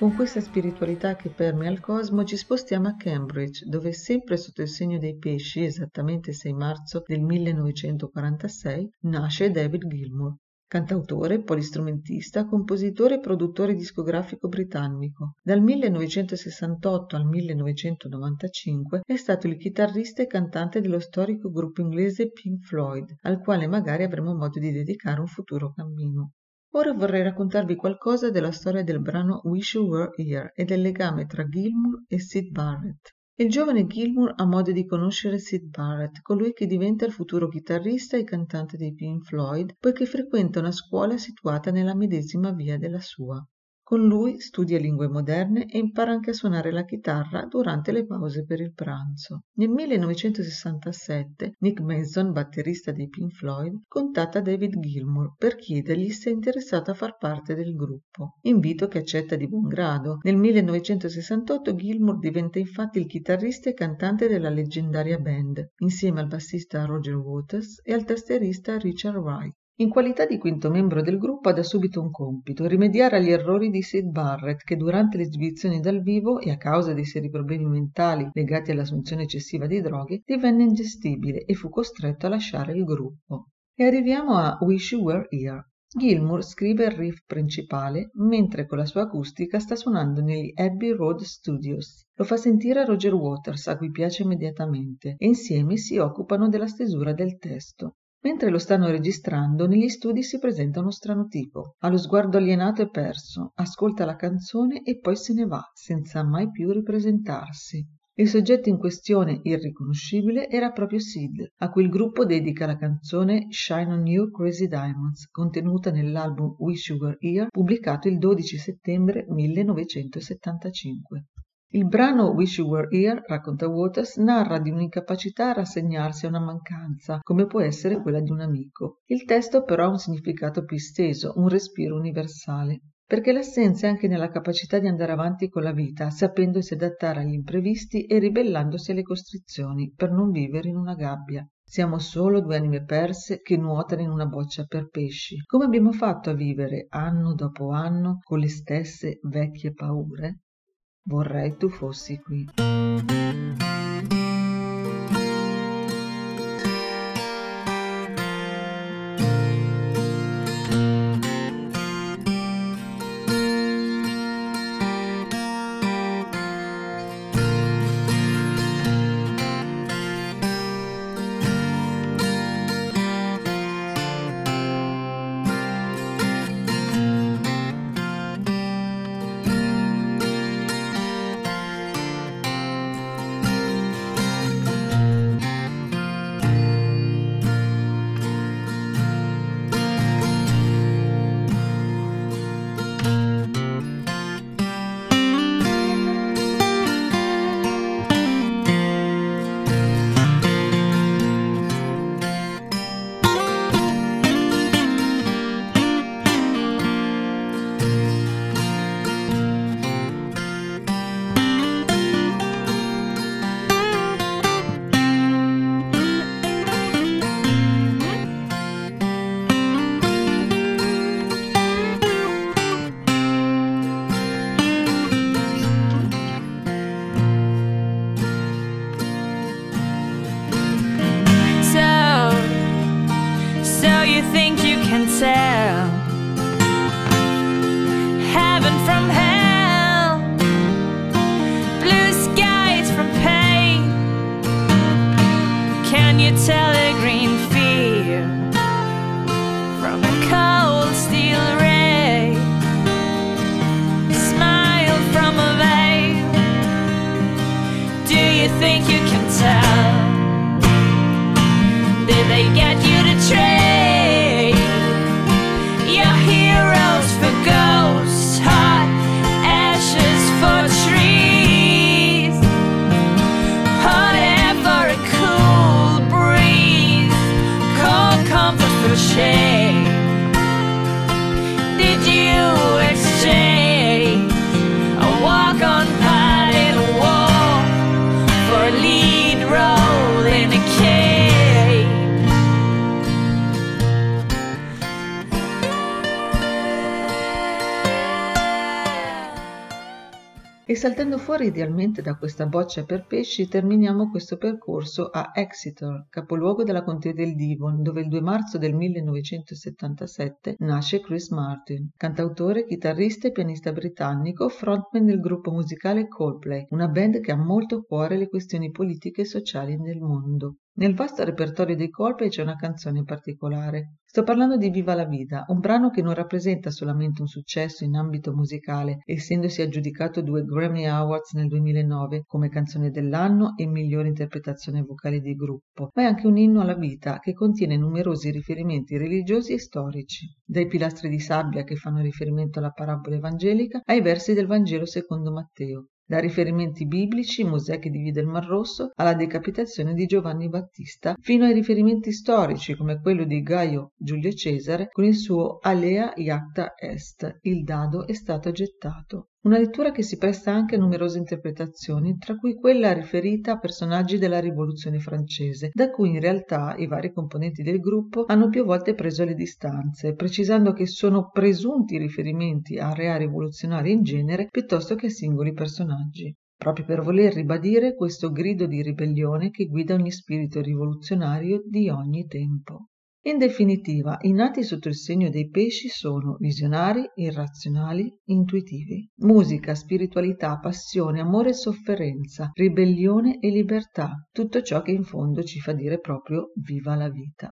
Con questa spiritualità che permea il cosmo ci spostiamo a Cambridge, dove sempre sotto il segno dei pesci, esattamente 6 marzo del 1946, nasce David Gilmour, cantautore, polistrumentista, compositore e produttore discografico britannico. Dal 1968 al 1995 è stato il chitarrista e cantante dello storico gruppo inglese Pink Floyd, al quale magari avremo modo di dedicare un futuro cammino. Ora vorrei raccontarvi qualcosa della storia del brano Wish You Were Here e del legame tra Gilmour e Sid Barrett. Il giovane Gilmour ha modo di conoscere Sid Barrett, colui che diventa il futuro chitarrista e cantante dei Pink Floyd, poiché frequenta una scuola situata nella medesima via della sua. Con lui studia lingue moderne e impara anche a suonare la chitarra durante le pause per il pranzo. Nel 1967 Nick Mason, batterista dei Pink Floyd, contatta David Gilmour per chiedergli se è interessato a far parte del gruppo. Invito che accetta di buon grado. Nel 1968 Gilmour diventa infatti il chitarrista e cantante della leggendaria band, insieme al bassista Roger Waters e al tastierista Richard Wright. In qualità di quinto membro del gruppo ha da subito un compito, rimediare agli errori di Sid Barrett che durante le esibizioni dal vivo e a causa dei seri problemi mentali legati all'assunzione eccessiva di droghe divenne ingestibile e fu costretto a lasciare il gruppo. E arriviamo a Wish You Were Here. Gilmour scrive il riff principale mentre con la sua acustica sta suonando negli Abbey Road Studios. Lo fa sentire a Roger Waters, a cui piace immediatamente, e insieme si occupano della stesura del testo. Mentre lo stanno registrando, negli studi si presenta uno strano tipo. Ha lo sguardo alienato e perso, ascolta la canzone e poi se ne va, senza mai più ripresentarsi. Il soggetto in questione, irriconoscibile, era proprio Sid, a cui il gruppo dedica la canzone Shine on You Crazy Diamonds, contenuta nell'album You Were Here, pubblicato il 12 settembre 1975. Il brano Wish You Were Here, racconta Waters, narra di un'incapacità a rassegnarsi a una mancanza, come può essere quella di un amico. Il testo però ha un significato più esteso, un respiro universale perché l'assenza è anche nella capacità di andare avanti con la vita, sapendosi adattare agli imprevisti e ribellandosi alle costrizioni per non vivere in una gabbia. Siamo solo due anime perse che nuotano in una boccia per pesci. Come abbiamo fatto a vivere anno dopo anno con le stesse vecchie paure? Vorrei tu fossi qui. Fuori idealmente da questa boccia per pesci, terminiamo questo percorso a Exeter, capoluogo della contea del Devon, dove il 2 marzo del 1977 nasce Chris Martin, cantautore, chitarrista e pianista britannico, frontman del gruppo musicale Coldplay, una band che ha molto a cuore le questioni politiche e sociali nel mondo. Nel vasto repertorio dei Coldplay c'è una canzone in particolare. Sto parlando di Viva la Vita, un brano che non rappresenta solamente un successo in ambito musicale, essendosi aggiudicato due Grammy Awards nel 2009 come canzone dell'anno e migliore interpretazione vocale di gruppo, ma è anche un inno alla vita che contiene numerosi riferimenti religiosi e storici, dai pilastri di sabbia che fanno riferimento alla parabola evangelica ai versi del Vangelo secondo Matteo da riferimenti biblici, Mosè che divide il Mar Rosso, alla decapitazione di Giovanni Battista, fino ai riferimenti storici come quello di Gaio Giulio Cesare con il suo Alea Iacta Est, il dado è stato gettato. Una lettura che si presta anche a numerose interpretazioni, tra cui quella riferita a personaggi della Rivoluzione francese, da cui in realtà i vari componenti del gruppo hanno più volte preso le distanze, precisando che sono presunti riferimenti a reali rivoluzionari in genere piuttosto che a singoli personaggi proprio per voler ribadire questo grido di ribellione che guida ogni spirito rivoluzionario di ogni tempo. In definitiva, i nati sotto il segno dei pesci sono visionari, irrazionali, intuitivi. Musica, spiritualità, passione, amore e sofferenza, ribellione e libertà, tutto ciò che in fondo ci fa dire proprio viva la vita.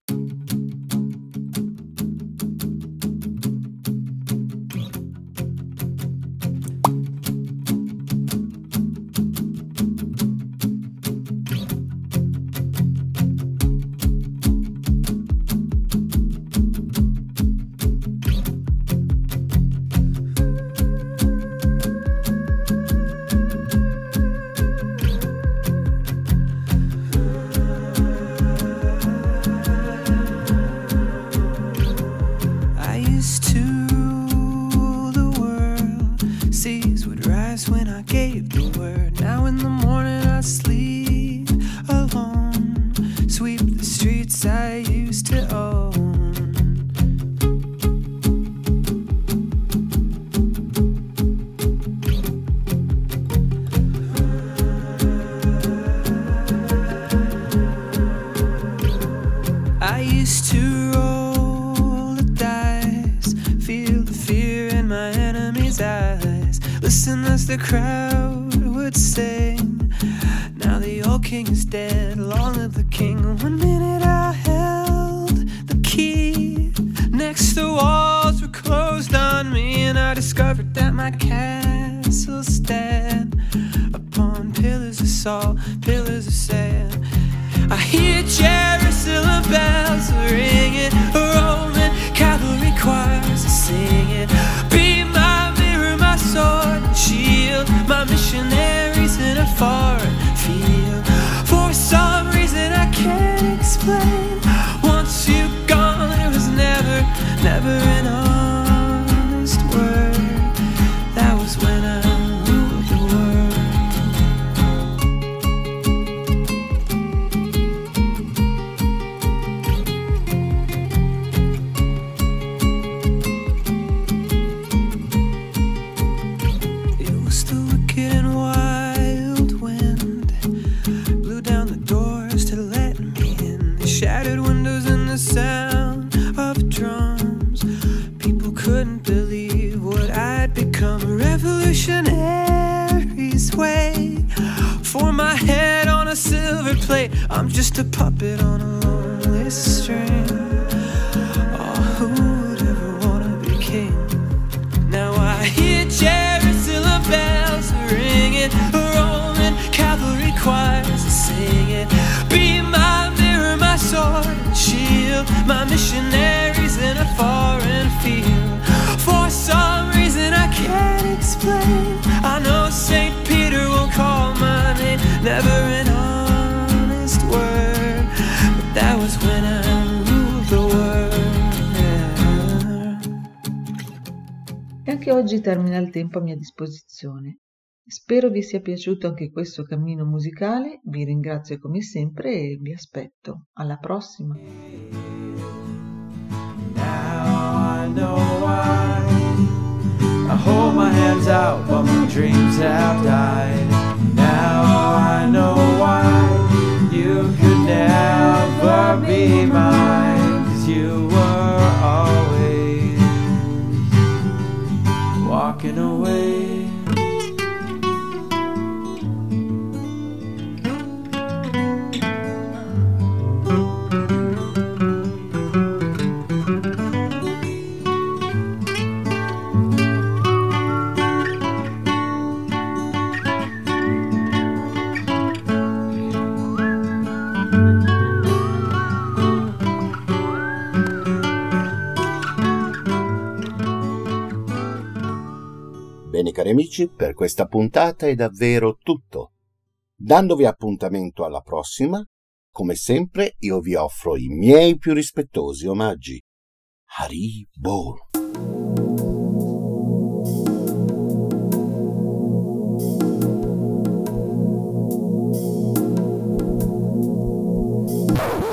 Just a puppet on a lonely string. Oh, who would ever wanna be king? Now I hear Jerusalem bells ringing, a Roman cavalry choirs singing. Be my mirror, my sword and shield, my missionaries in a foreign field. For some reason I can't anche oggi termina il tempo a mia disposizione. Spero vi sia piaciuto anche questo cammino musicale, vi ringrazio come sempre e vi aspetto. Alla prossima! You were always walking away. Bene cari amici, per questa puntata è davvero tutto. Dandovi appuntamento alla prossima, come sempre io vi offro i miei più rispettosi omaggi. Haribo! Goodbye,